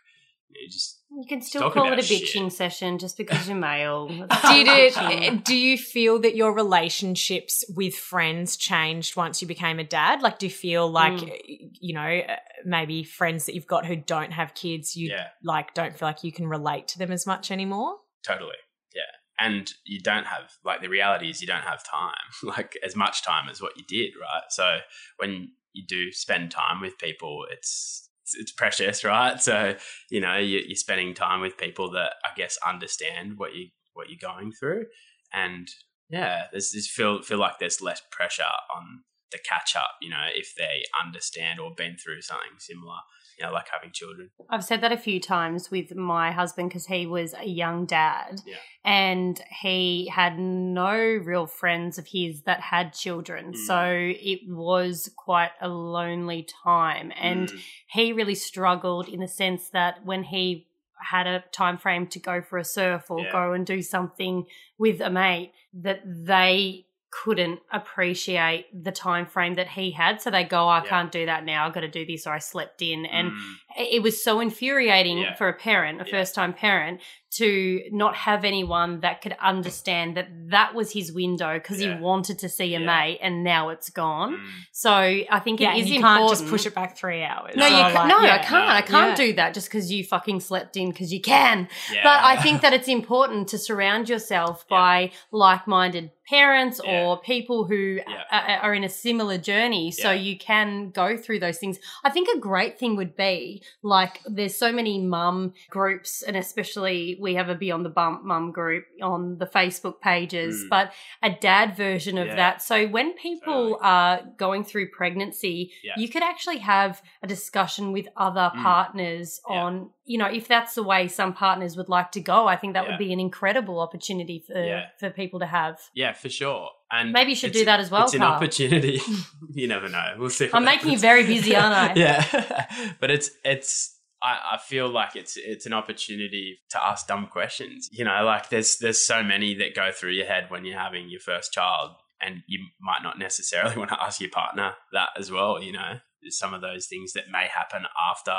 You just You can still call it a shit. bitching session just because you're male. [laughs] Did it? Do you feel that your relationships with friends changed once you became a dad? Like, do you feel like Mm. you know uh, maybe friends that you've got who don't have kids, you Yeah. like don't feel like you can relate to them as much anymore? Totally. Yeah. And you don't have, like, the reality is you don't have time, [laughs] like, as much time as what you did, right? So when you do spend time with people, it's, it's, it's precious, right? So, you know, you, you're spending time with people that I guess understand what you, what you're going through. And yeah, there's this feel, feel like there's less pressure on the catch up, you know, if they understand or been through something similar, you know, like having children. I've said that a few times with my husband because he was a young dad Yeah. and he had no real friends of his that had children. Mm. So it was quite a lonely time. And Mm. he really struggled in the sense that when he had a time frame to go for a surf or Yeah. go and do something with a mate that they couldn't appreciate the time frame that he had so they go "Oh, i Yeah. can't do that now i've got to do this or i slept in and Mm. It was so infuriating Yeah. for a parent, a Yeah. first time parent, to not have anyone that could understand that that was his window because Yeah. he wanted to see a Yeah. mate and now it's gone. Mm. So I think yeah, it is and you important. can't just push it back three hours. No, you Or, ca- like, no, I can't. I can't Yeah. do that just because you fucking slept in because you can. Yeah. But I think that it's important to surround yourself Yeah. by like-minded parents Yeah. or people who Yeah. are, are in a similar journey so Yeah. you can go through those things. I think a great thing would be like there's so many mum groups and especially we have a Beyond the Bump mum group on the Facebook pages, Mm. but a dad version of Yeah. that. So when people Totally. are going through pregnancy, Yeah. you could actually have a discussion with other Mm. partners Yeah. on, you know, if that's the way some partners would like to go, I think that Yeah. would be an incredible opportunity for Yeah. for people to have. Yeah, for sure. And Maybe you should do that as well, It's an opportunity. [laughs] you never know. We'll see. I'm making you very busy, aren't I? [laughs] yeah, [laughs] but it's it's. I, I feel like it's it's an opportunity to ask dumb questions. You know, like there's there's so many that go through your head when you're having your first child, and you might not necessarily want to ask your partner that as well. You know, some of those things that may happen after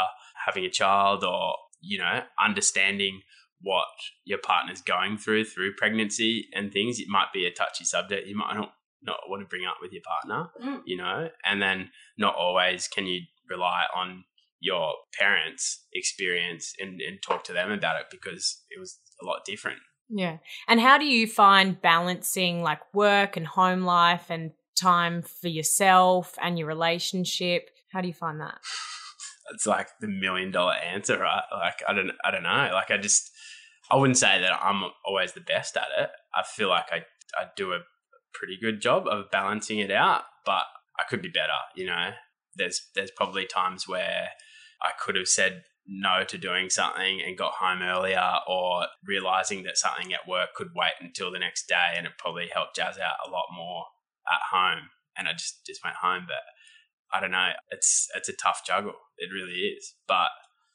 having a child, or you know, understanding what your partner's going through through pregnancy and things. It might be a touchy subject. You might not not want to bring up with your partner, Mm. you know, and then not always can you rely on your parents' experience and, and talk to them about it because it was a lot different. Yeah. And how do you find balancing like work and home life and time for yourself and your relationship? How do you find that? [sighs] It's like the million dollar answer, right? Like I don't I don't know. Like I just I wouldn't say that I'm always the best at it. I feel like I I do a pretty good job of balancing it out, but I could be better, you know. There's there's probably times where I could have said no to doing something and got home earlier or realizing that something at work could wait until the next day and it probably helped jazz out a lot more at home and I just just went home but I don't know it's it's a tough juggle it really is but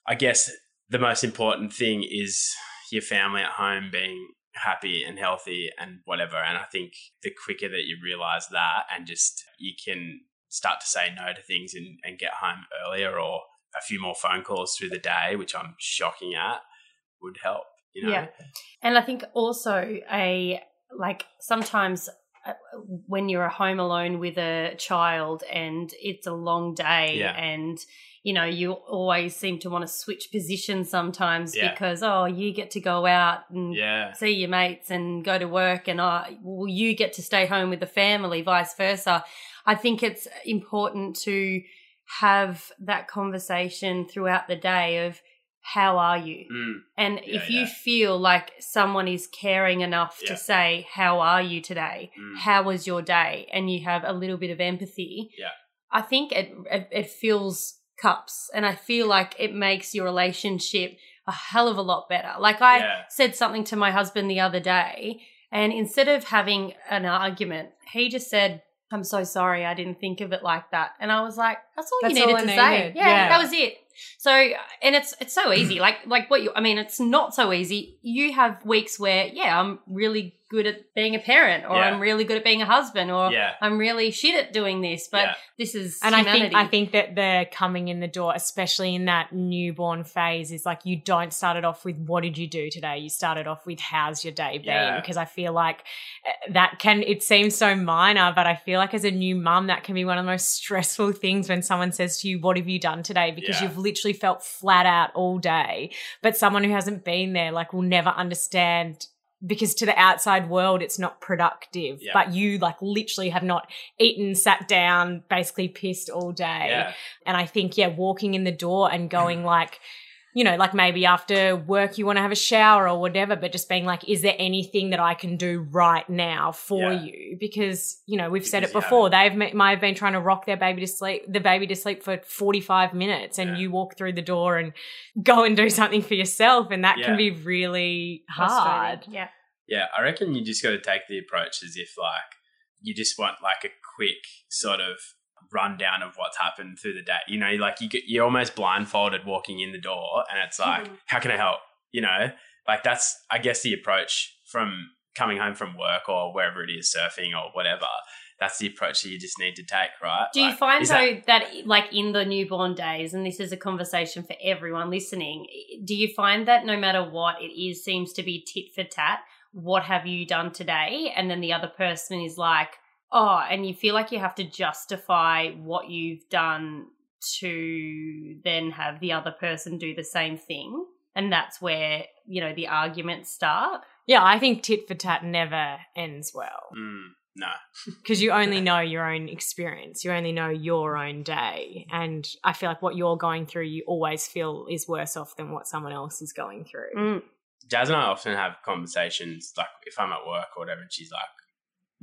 I guess the most important thing is your family at home being happy and healthy and whatever and I think the quicker that you realize that and just you can start to say no to things and, and get home earlier or a few more phone calls through the day, which I'm shocking at, would help. You know, Yeah. And I think also a like sometimes when you're at home alone with a child and it's a long day Yeah. and you know you always seem to want to switch positions sometimes Yeah. because oh you get to go out and yeah, see your mates and go to work and uh, well, you get to stay home with the family vice versa i think it's important to have that conversation throughout the day of how are you? Mm, And Yeah, if you yeah. feel like someone is caring enough Yeah. to say, How are you today? Mm. How was your day? And you have a little bit of empathy, Yeah. I think it, it, it fills cups. And I feel like it makes your relationship a hell of a lot better. Like I Yeah. said something to my husband the other day, and instead of having an argument, he just said, I'm so sorry, I didn't think of it like that. And I was like, that's all That's you needed all I to say. needed. Yeah, Yeah. that was it. So and it's it's so easy. [clears throat] Like like what you I mean, it's not so easy. You have weeks where, yeah, I'm really good at being a parent or Yeah. I'm really good at being a husband or Yeah. I'm really shit at doing this. But Yeah. this is And humanity. I think I think that the coming in the door, especially in that newborn phase, is like you don't start it off with what did you do today. You started off with how's your day been? Yeah. Because I feel like uh, that can it seems so minor, but I feel like as a new mum, that can be one of the most stressful things when someone says to you, "What have you done today?" Because Yeah. you've literally felt flat out all day. But someone who hasn't been there, like, will never understand. Because to the outside world, it's not productive. Yeah. But you, like, literally have not eaten, sat down, basically pissed all day. Yeah. And I think, yeah, walking in the door and going [clears throat] like, you know, like maybe after work you want to have a shower or whatever, but just being like, is there anything that I can do right now for Yeah. you? Because, you know, we've said it you before. They've might have been trying to rock their baby to sleep, the baby to sleep for 45 minutes and Yeah. you walk through the door and go and do something for yourself. And that Yeah. can be really hard. Yeah. Yeah, I reckon you just got to take the approach as if like you just want like a quick sort of rundown of what's happened through the day. You know, like you get, you're almost blindfolded walking in the door, and it's like, Mhm. how can I help? You know, like that's I guess the approach from coming home from work or wherever it is, surfing or whatever. That's the approach that you just need to take, right? Do you Like, find is though that, like in the newborn days, and this is a conversation for everyone listening, do you find that no matter what it is, seems to be tit for tat? What have you done today? And then the other person is like, oh, and you feel like you have to justify what you've done to then have the other person do the same thing. And that's where, you know, the arguments start. Yeah, I think tit for tat never ends well. Mm, no, because you only know your own experience you only know your own day and i feel like what you're going through you always feel is worse off than what someone else is going through Mm. Jazz and I often have conversations, like if I'm at work or whatever, and she's like,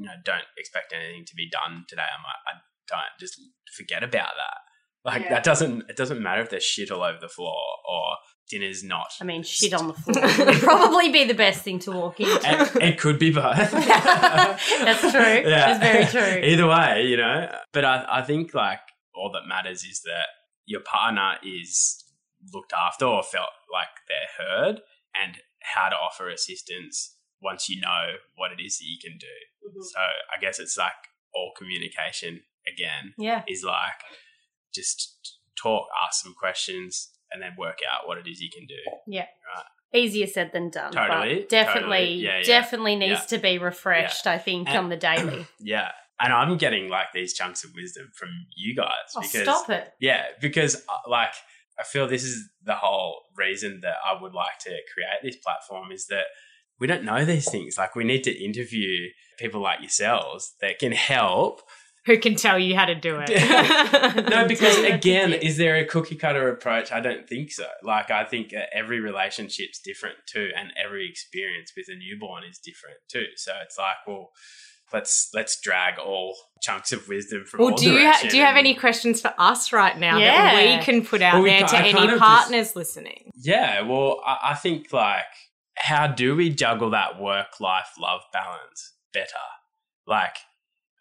you know, don't expect anything to be done today. I'm like, I don't, just forget about that. Like Yeah. that doesn't, it doesn't matter if there's shit all over the floor or dinner's not. I mean, shit on the floor [laughs] would probably be the best thing to walk into. it, it could be both. [laughs] That's true. [laughs] Yeah. That's very true. Either way, you know. But I, I think like all that matters is that your partner is looked after or felt like they're heard and how to offer assistance once you know what it is that you can do. Mm-hmm. So I guess it's like all communication again Yeah. is like just talk, ask some questions, and then work out what it is you can do. Yeah, easier said than done. Totally, But definitely, totally. Yeah, yeah. definitely needs Yeah. to be refreshed, I think, And- on the daily. [clears throat] Yeah. And I'm getting like these chunks of wisdom from you guys Oh, because stop it. Yeah, because uh, like I feel this is the whole reason that I would like to create this platform is that we don't know these things. Like we need to interview people like yourselves that can help. who can tell you how to do it [laughs] No, [laughs] because again, is there a cookie cutter approach? I don't think so. Like I think that every relationship's different too, and every experience with a newborn is different too. So it's like, well, let's let's drag all chunks of wisdom from well all do you ha- do you have any questions for us right now that we can put out Well, we there ca- to I any of just- partners listening Yeah, well, I, I think like how do we juggle that work life love balance better? Like,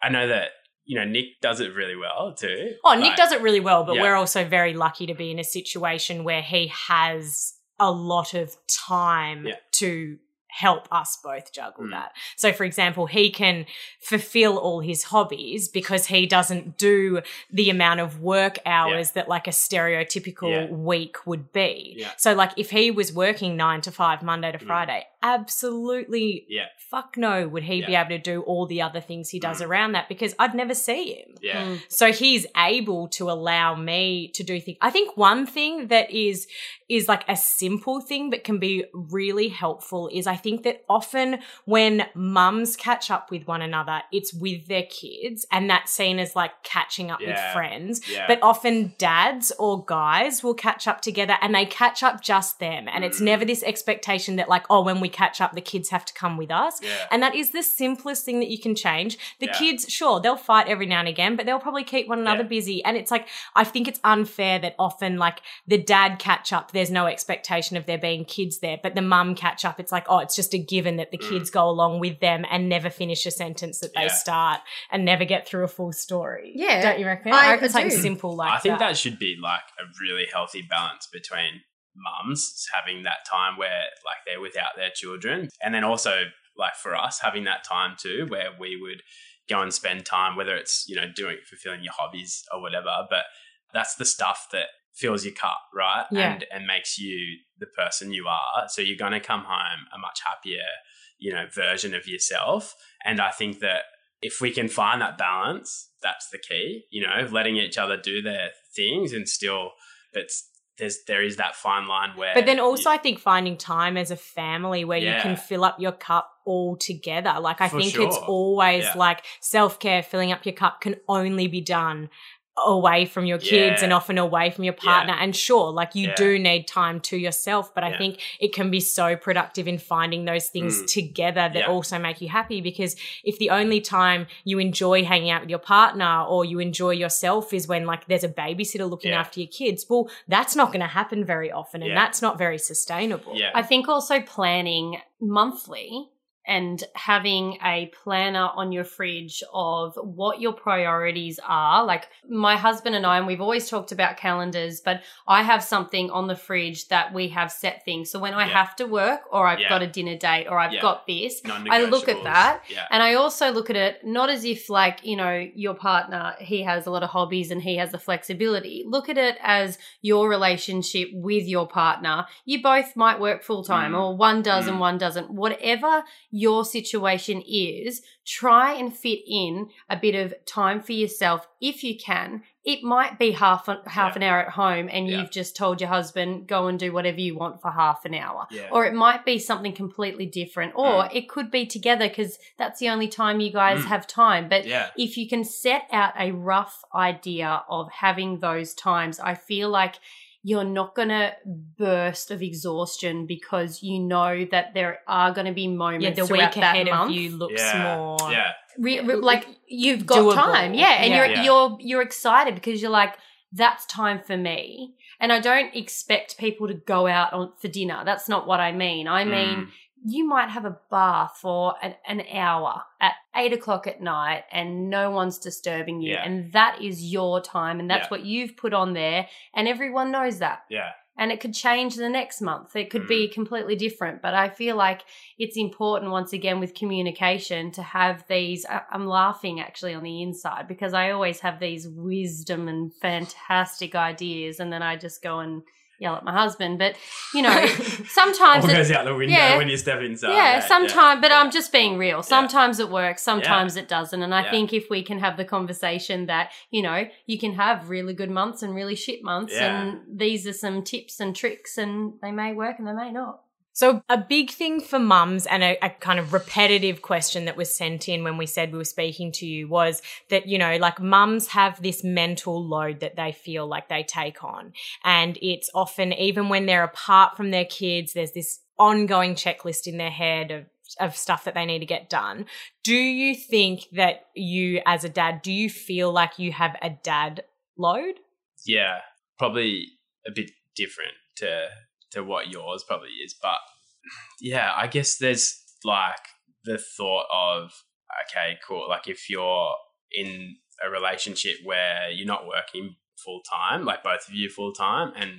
I know that you know Nick does it really well too. Oh, Nick Like, does it really well, but Yeah. we're also very lucky to be in a situation where he has a lot of time Yeah. to help us both juggle Mm. that. So, for example, he can fulfill all his hobbies because he doesn't do the amount of work hours that like a stereotypical Yeah. week would be. Yeah. So, like, if he was working nine to five, Monday to Mm. Friday, absolutely Yeah. fuck no would he be able to do all the other things he does Mm. around that because I'd never see him. Yeah. Mm. So he's able to allow me to do things. I think one thing that is is like a simple thing but can be really helpful is I think that often when mums catch up with one another, it's with their kids and that's seen as like catching up with friends. Yeah. But often dads or guys will catch up together and they catch up just them. And it's Mm. never this expectation that like, oh, when we catch up, the kids have to come with us. Yeah. And that is the simplest thing that you can change. The Yeah. kids, sure, they'll fight every now and again, but they'll probably keep one another Yeah. busy. And it's like, I think it's unfair that often, like, the dad catch up, there's no expectation of there being kids there, but the mum catch up, it's like, oh, it's just a given that the Mm. kids go along with them and never finish a sentence that they Yeah. start and never get through a full story. Yeah. Don't you reckon? I- reckon it's like simple like I think that. should be like a really healthy balance between mums having that time where like they're without their children. And then also like for us having that time too where we would go and spend time whether it's you know doing fulfilling your hobbies or whatever but that's the stuff that fills your cup right? Yeah. and and makes you the person you are. So you're going to come home a much happier you know version of yourself. And i think that if we can find that balance that's the key you know letting each other do their things and still but there's there is that fine line where But then also, I think finding time as a family where you can fill up your cup all together. Like, I For think it's always Yeah. like self care, filling up your cup can only be done away from your kids Yeah. and often away from your partner. And sure, like you Yeah. do need time to yourself, but I think it can be so productive in finding those things Mm. together that Yeah. also make you happy. Because if the only time you enjoy hanging out with your partner or you enjoy yourself is when like there's a babysitter looking Yeah. after your kids, well, that's not going to happen very often and Yeah. that's not very sustainable. yeah I think also planning monthly and having a planner on your fridge of what your priorities are. Like my husband and I, and we've always talked about calendars, but I have something on the fridge that we have set things. So when I Yeah. have to work or I've Yeah. got a dinner date or I've Yeah. got this, I look at that and I also look at it not as if, like, you know, your partner, he has a lot of hobbies and he has the flexibility. Look at it as your relationship with your partner. You both might work full time Mm. or one does Mm. and one doesn't. Whatever your situation is, try and fit in a bit of time for yourself if you can. It might be half, a, half Yeah. an hour at home and Yeah. you've just told your husband, go and do whatever you want for half an hour yeah or it might be something completely different or it could be together because that's the only time you guys Mm. have time but if you can set out a rough idea of having those times i feel like you're not going to burst of exhaustion because you know that there are going to be moments Yeah, the throughout week that ahead month of you looks yeah more. yeah re- re- like you've got Doable. time yeah and Yeah. you're you're you're excited because you're like that's time for me and i don't expect people to go out on for dinner that's not what i mean i mean Mm. You might have a bath for an, an hour at eight o'clock at night and no one's disturbing you Yeah. and that is your time and that's Yeah. what you've put on there and everyone knows that yeah and it could change the next month. It could be mm-hmm. completely different. But I feel like it's important, once again, with communication to have these. I- I'm laughing actually on the inside because I always have these wisdom and fantastic ideas, and then I just go and yell at my husband. But, you know, [laughs] sometimes. it- goes out the window yeah. when you step inside yeah, sometimes, but Yeah. I'm just being real. Sometimes it works, sometimes it doesn't. And I Yeah. think if we can have the conversation that, you know, you can have really good months and really shit months, Yeah. and these are some tips and tricks, and they may work and they may not. So, a big thing for mums, and a, a kind of repetitive question that was sent in when we said we were speaking to you was that, you know, like mums have this mental load that they feel like they take on. And it's often, even when they're apart from their kids, there's this ongoing checklist in their head of of stuff that they need to get done. Do you think that you as a dad, do you feel like you have a dad load? yeah probably a bit different to to what yours probably is but yeah i guess there's like the thought of okay cool like if you're in a relationship where you're not working full time like both of you full time and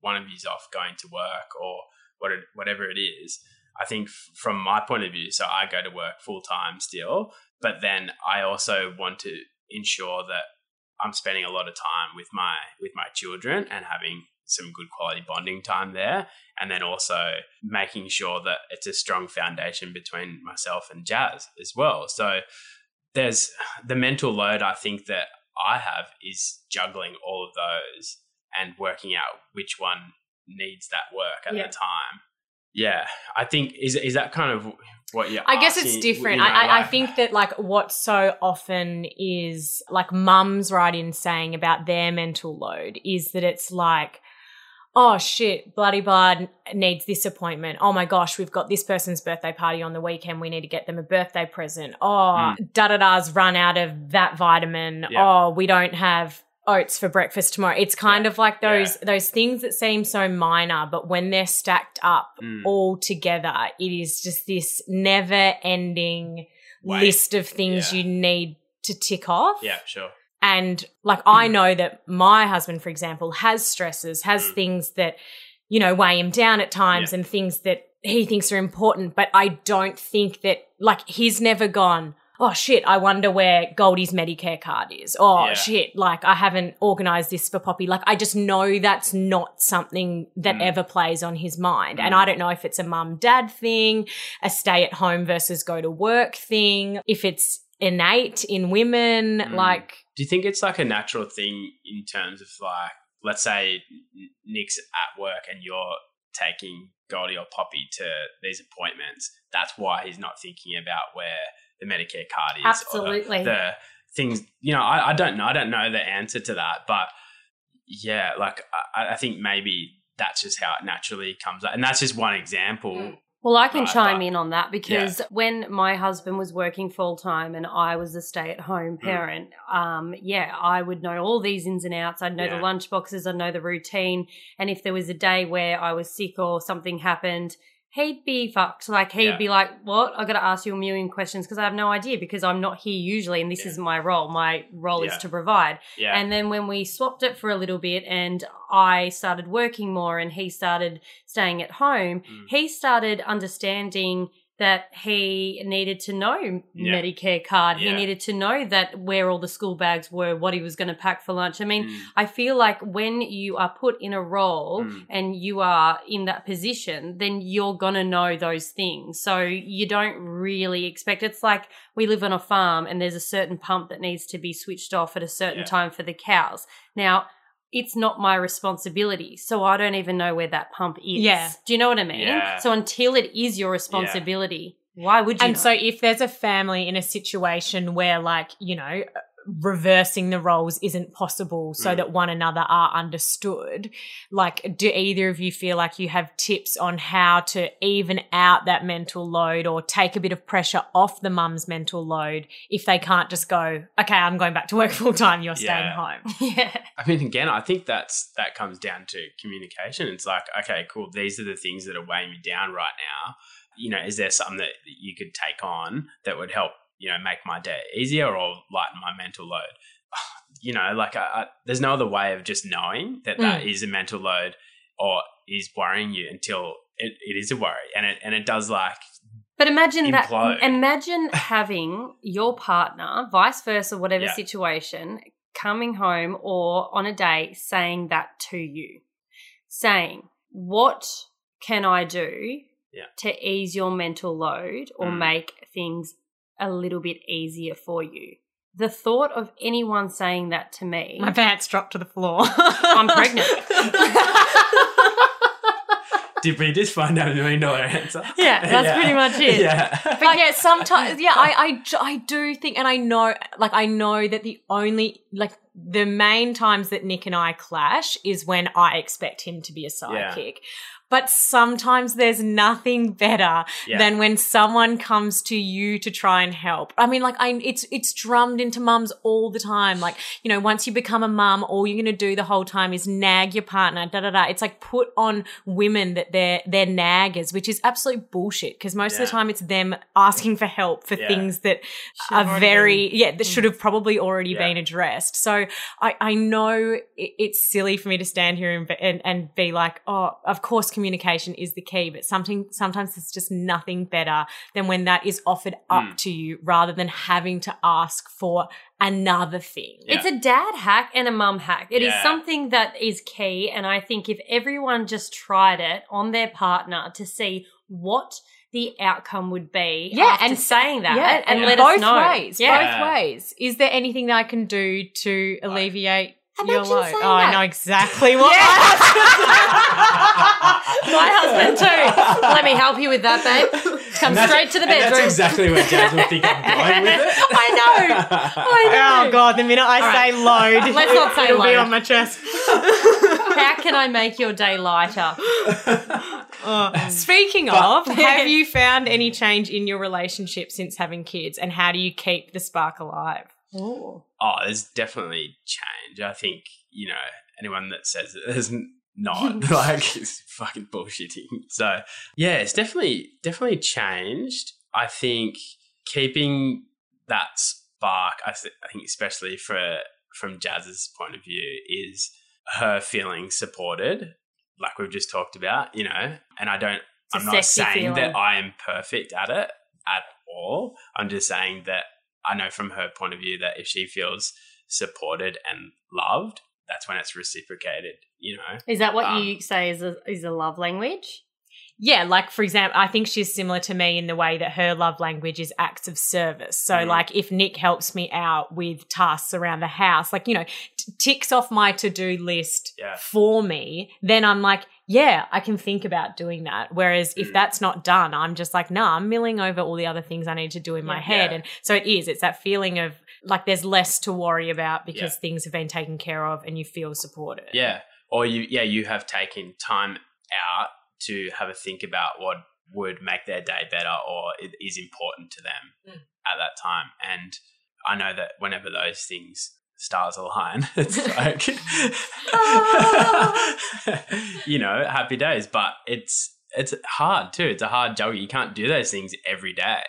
one of you's off going to work or what it, whatever it is i think from my point of view so i go to work full time still but then i also want to ensure that I'm spending a lot of time with my with my children and having some good quality bonding time there. And then also making sure that it's a strong foundation between myself and Jazz as well. So there's the mental load I think that I have is juggling all of those and working out which one needs that work at Yeah. the time. Yeah, I think is is that kind of what you? I guess it's different. I, I, I think that like what so often is like mums write in saying about their mental load is that it's like, oh shit, bloody blood needs this appointment. Oh my gosh, we've got this person's birthday party on the weekend. We need to get them a birthday present. Oh, da da da's run out of that vitamin. Yeah. Oh, we don't have oats for breakfast tomorrow. It's kind of like those those things that seem so minor, but when they're stacked up Mm. all together, it is just this never ending list of things Yeah. you need to tick off. Yeah, sure. And like I know that my husband, for example, has stresses, has Mm. things that, you know, weigh him down at times Yeah. and things that he thinks are important. But I don't think that like he's never gone, oh shit, I wonder where Goldie's Medicare card is. Oh Yeah. shit, like I haven't organized this for Poppy. Like I just know that's not something that Mm. ever plays on his mind. And Mm. I don't know if it's a mum dad thing, a stay at home versus go to work thing, if it's innate in women, Mm. like Do you think it's like a natural thing in terms of like, let's say Nick's at work and you're taking Goldie or Poppy to these appointments? That's why he's not thinking about where the Medicare card is. or the- Absolutely. the things, you know, I, I don't know. I don't know the answer to that, but yeah, like I, I think maybe that's just how it naturally comes up, and that's just one example. Mm. Well, I can Right, chime but- in on that because when my husband was working full time and I was a stay at home Mm. parent, um, yeah, I would know all these ins and outs. I'd know Yeah. the lunch boxes, I'd know the routine. And if there was a day where I was sick or something happened, he'd be fucked. Like, he'd Yeah. be like, What? I got to ask you a million questions because I have no idea because I'm not here usually and this Yeah. isn't my role. My role Yeah. is to provide. Yeah, And then when we swapped it for a little bit and I started working more and he started staying at home, Mm. he started understanding that he needed to know Yeah. Medicare card. He needed to know that where all the school bags were, what he was going to pack for lunch. I mean, Mm. I feel like when you are put in a role Mm. and you are in that position, then you're going to know those things. So you don't really expect it's like we live on a farm and there's a certain pump that needs to be switched off at a certain Yeah. time for the cows. Now, it's not my responsibility. So I don't even know where that pump is. Yeah. Do you know what I mean? Yeah. So until it is your responsibility, why would you? and know? so if there's a family in a situation where like you know reversing the roles isn't possible so Mm. that one another are understood like do either of you feel like you have tips on how to even out that mental load or take a bit of pressure off the mum's mental load if they can't just go okay i'm going back to work [laughs] full time you're staying home yeah. [laughs] I mean, again, I think that's that comes down to communication. It's like, okay, cool. These are the things that are weighing me down right now. You know, is there something that you could take on that would help? You know, make my day easier or lighten my mental load. [sighs] You know, like I, I, there's no other way of just knowing that that is a mental load or is worrying you until it, it is a worry, and it and it does like But imagine Implode. that. Imagine [laughs] having your partner, vice versa, whatever Yeah. situation, coming home or on a day saying that to you, saying, "What can I do Yeah. to ease your mental load or Mm. make things a little bit easier for you?" The thought of anyone saying that to me, my pants dropped to the floor [laughs] I'm pregnant. [laughs] did we just find out a million dollar answer? Yeah, that's pretty much it. Yeah, but yeah, sometimes, [laughs] yeah, I, I, I do think, and I know, like, I know that the only, like, the main times that Nick and I clash is when I expect him to be a Yeah. Sidekick. But sometimes there's nothing better Yeah. than when someone comes to you to try and help. I mean, like, I, it's, it's drummed into mums all the time. Like, you know, once you become a mum, all you're going to do the whole time is nag your partner, da da da. It's like put on women that they're, they're naggers, which is absolute bullshit because most of the time it's them asking for help for Yeah. things that Should have are very, been- yeah, that mm. should have probably already Yeah. been addressed. So I, I know it, it's silly for me to stand here and, be- and, and be like, oh, of course, communication communication is the key, but something sometimes there's just nothing better than when that is offered up Mm. to you rather than having to ask for another thing. Yeah. It's a dad hack and a mum hack. It is Yeah. something that is key. And I think if everyone just tried it on their partner to see what the outcome would be Yeah, after and- saying that yeah, and yeah. let both us know. Both ways. Yeah. Both ways. Is there anything that I can do to alleviate your Imagine load? saying Oh, I know exactly what. [laughs] My husband too. Let me help you with that, babe. Come straight to the and That's exactly where Jazz would think I'm going with it. [laughs] I know. I [laughs] oh, know. Oh god! The minute I All say load, Let's not say it'll be on my chest. How can I make your day lighter? Oh. Speaking But- of, have you found any change in your relationship since having kids, and how do you keep the spark alive? Ooh. Oh, there's definitely change. I think, you know, anyone that says that there's not, [laughs] like, is fucking bullshitting. So, yeah, it's definitely, definitely changed. I think keeping that spark, I, th- I think, especially for from Jazz's point of view, is her feeling supported, like we've just talked about, you know, and I don't, It's I'm not saying feeling. that I am perfect at it at all. I'm just saying that I know from her point of view that if she feels supported and loved, that's when it's reciprocated, you know? Is that what Um, you say is a, is a love language? Yeah, like for example, I think she's similar to me in the way that her love language is acts of service. So, Mm. like, if Nick helps me out with tasks around the house, like, you know, t- ticks off my to do list Yeah. for me, then I'm like, yeah, I can think about doing that. Whereas if Mm. that's not done, I'm just like, nah, I'm milling over all the other things I need to do in my Yeah. head. Yeah. And so it is, it's that feeling of like there's less to worry about because things have been taken care of and you feel supported. Yeah. Or you, yeah, you have taken time out to have a think about what would make their day better or is important to them Mm. at that time. And I know that whenever those things stars align, [laughs] it's [laughs] like, [laughs] you know, happy days. But it's it's hard too. It's a hard juggle. You can't do those things every day,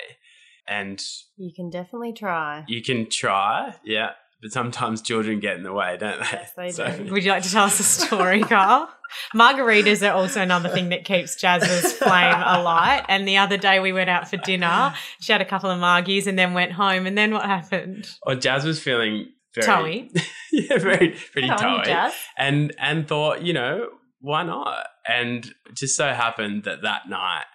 and You can definitely try. you can try, yeah. But sometimes children get in the way, don't they? Yes, they [laughs] do. Would you like to tell us a story, Carl? Margaritas are also another thing that keeps Jazz's flame alight. And the other day we went out for dinner. She had a couple of margies and then went home. And then what happened? Or Jazz was feeling very, Toey. [laughs] yeah, very pretty Good on you, toey, and and thought, you know, why not? And it just so happened that that night,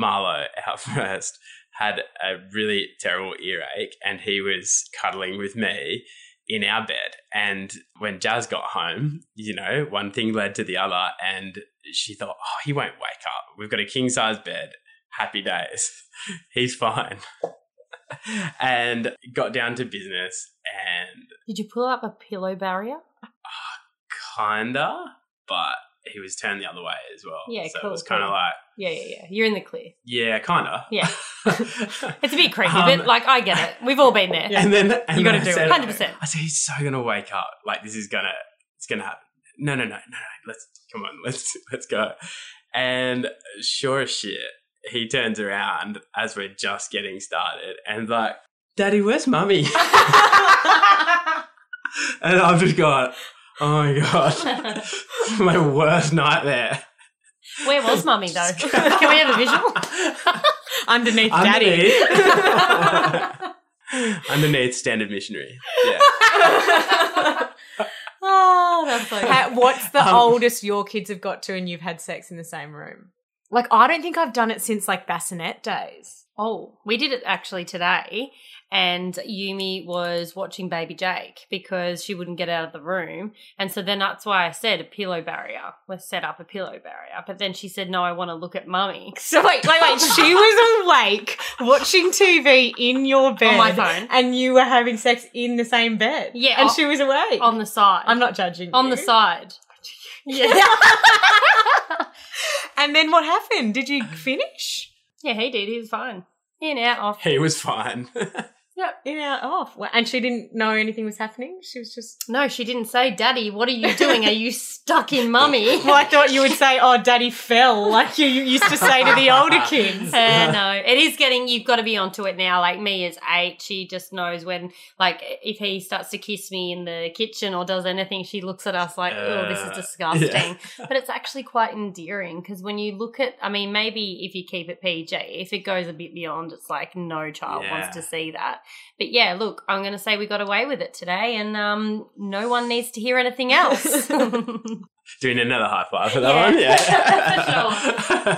Marlo, our [laughs] first, had a really terrible earache, and he was cuddling with me in our bed. And when Jazz got home, you know, one thing led to the other, and she thought, oh, he won't wake up. We've got a king size bed. Happy days. [laughs] He's fine. [laughs] and got down to business and Did you pull up a pillow barrier? Ah, kinda, but he was turned the other way as well. Yeah, so cool, it was kind of cool. like, Yeah, yeah, yeah. You're in the clear. yeah, kinda. Yeah. [laughs] It's a bit creepy, Um, but like I get it. We've all been there. [laughs] And then and You gotta do it. 100%. I said he's so gonna wake up. Like this is gonna, it's gonna happen. No, no, no, no, no. Let's come on. [laughs] Let's let's go. And sure as shit, he turns around as we're just getting started and like, Daddy, where's mummy? and I've just gone, oh my god, [laughs] my worst nightmare. Where was mummy though? [laughs] Can we have a visual? [laughs] Underneath daddy. Underneath, underneath standard missionary. Yeah. Oh, that's so Ha- What's the Um, oldest your kids have got to and you've had sex in the same room? Like, I don't think I've done it since like bassinet days. Oh, we did it actually today. And Yumi was watching baby Jake because she wouldn't get out of the room. And so then that's why I said a pillow barrier. Let's set up a pillow barrier. But then she said, no, I want to look at mummy. [laughs] So wait, wait, wait. She [laughs] was awake watching TV in your bed On my phone. and you were having sex in the same bed. Yeah, and on- she was awake. On the side. I'm not judging. On you. the side. Yeah. [laughs] and then what happened? Did you finish? Yeah, he did. He was fine. In, out, off. He was fine. Yep. in our off. And she didn't know anything was happening. She was just. No, she didn't say, Daddy, what are you doing? Are you stuck in [laughs] mummy? [laughs] Well, I thought you would say, "Oh, Daddy fell," like you, you used to say to the older kids. [laughs] Uh, no, it is getting. You've got to be onto it now. Like me is eight. She just knows when, like, if he starts to kiss me in the kitchen or does anything, she looks at us like, "Oh, this Uh, is disgusting." yeah. But it's actually quite endearing because when you look at, I mean, maybe if you keep it PG, if it goes a bit beyond, it's like no child Yeah. wants to see that. But yeah, look, I'm going to say we got away with it today, and um, no one needs to hear anything else. [laughs] [laughs] Doing another high five for that Yeah. one.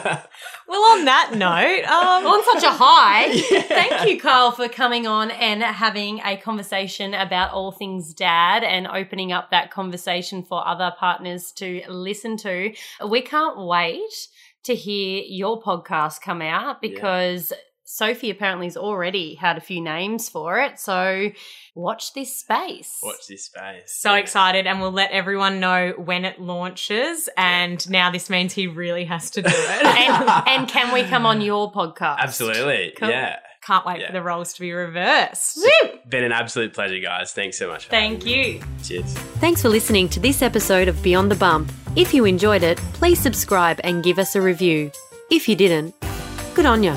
Yeah. [laughs] Well, on that note, um, on such a high. Yeah. Thank you, Kyle, for coming on and having a conversation about all things dad and opening up that conversation for other partners to listen to. We can't wait to hear your podcast come out because Sophie apparently has already had a few names for it. So watch this space. Watch this space. so Yeah. excited, and we'll let everyone know when it launches. And now this means he really has to do it. [laughs] And, and can we come on your podcast? Absolutely. Cool. Yeah. Can't wait Yeah. for the roles to be reversed. Been an absolute pleasure, guys. Thanks so much for Thank you. me. Cheers. Thanks for listening to this episode of Beyond the Bump. If you enjoyed it, please subscribe and give us a review. If you didn't, good on ya.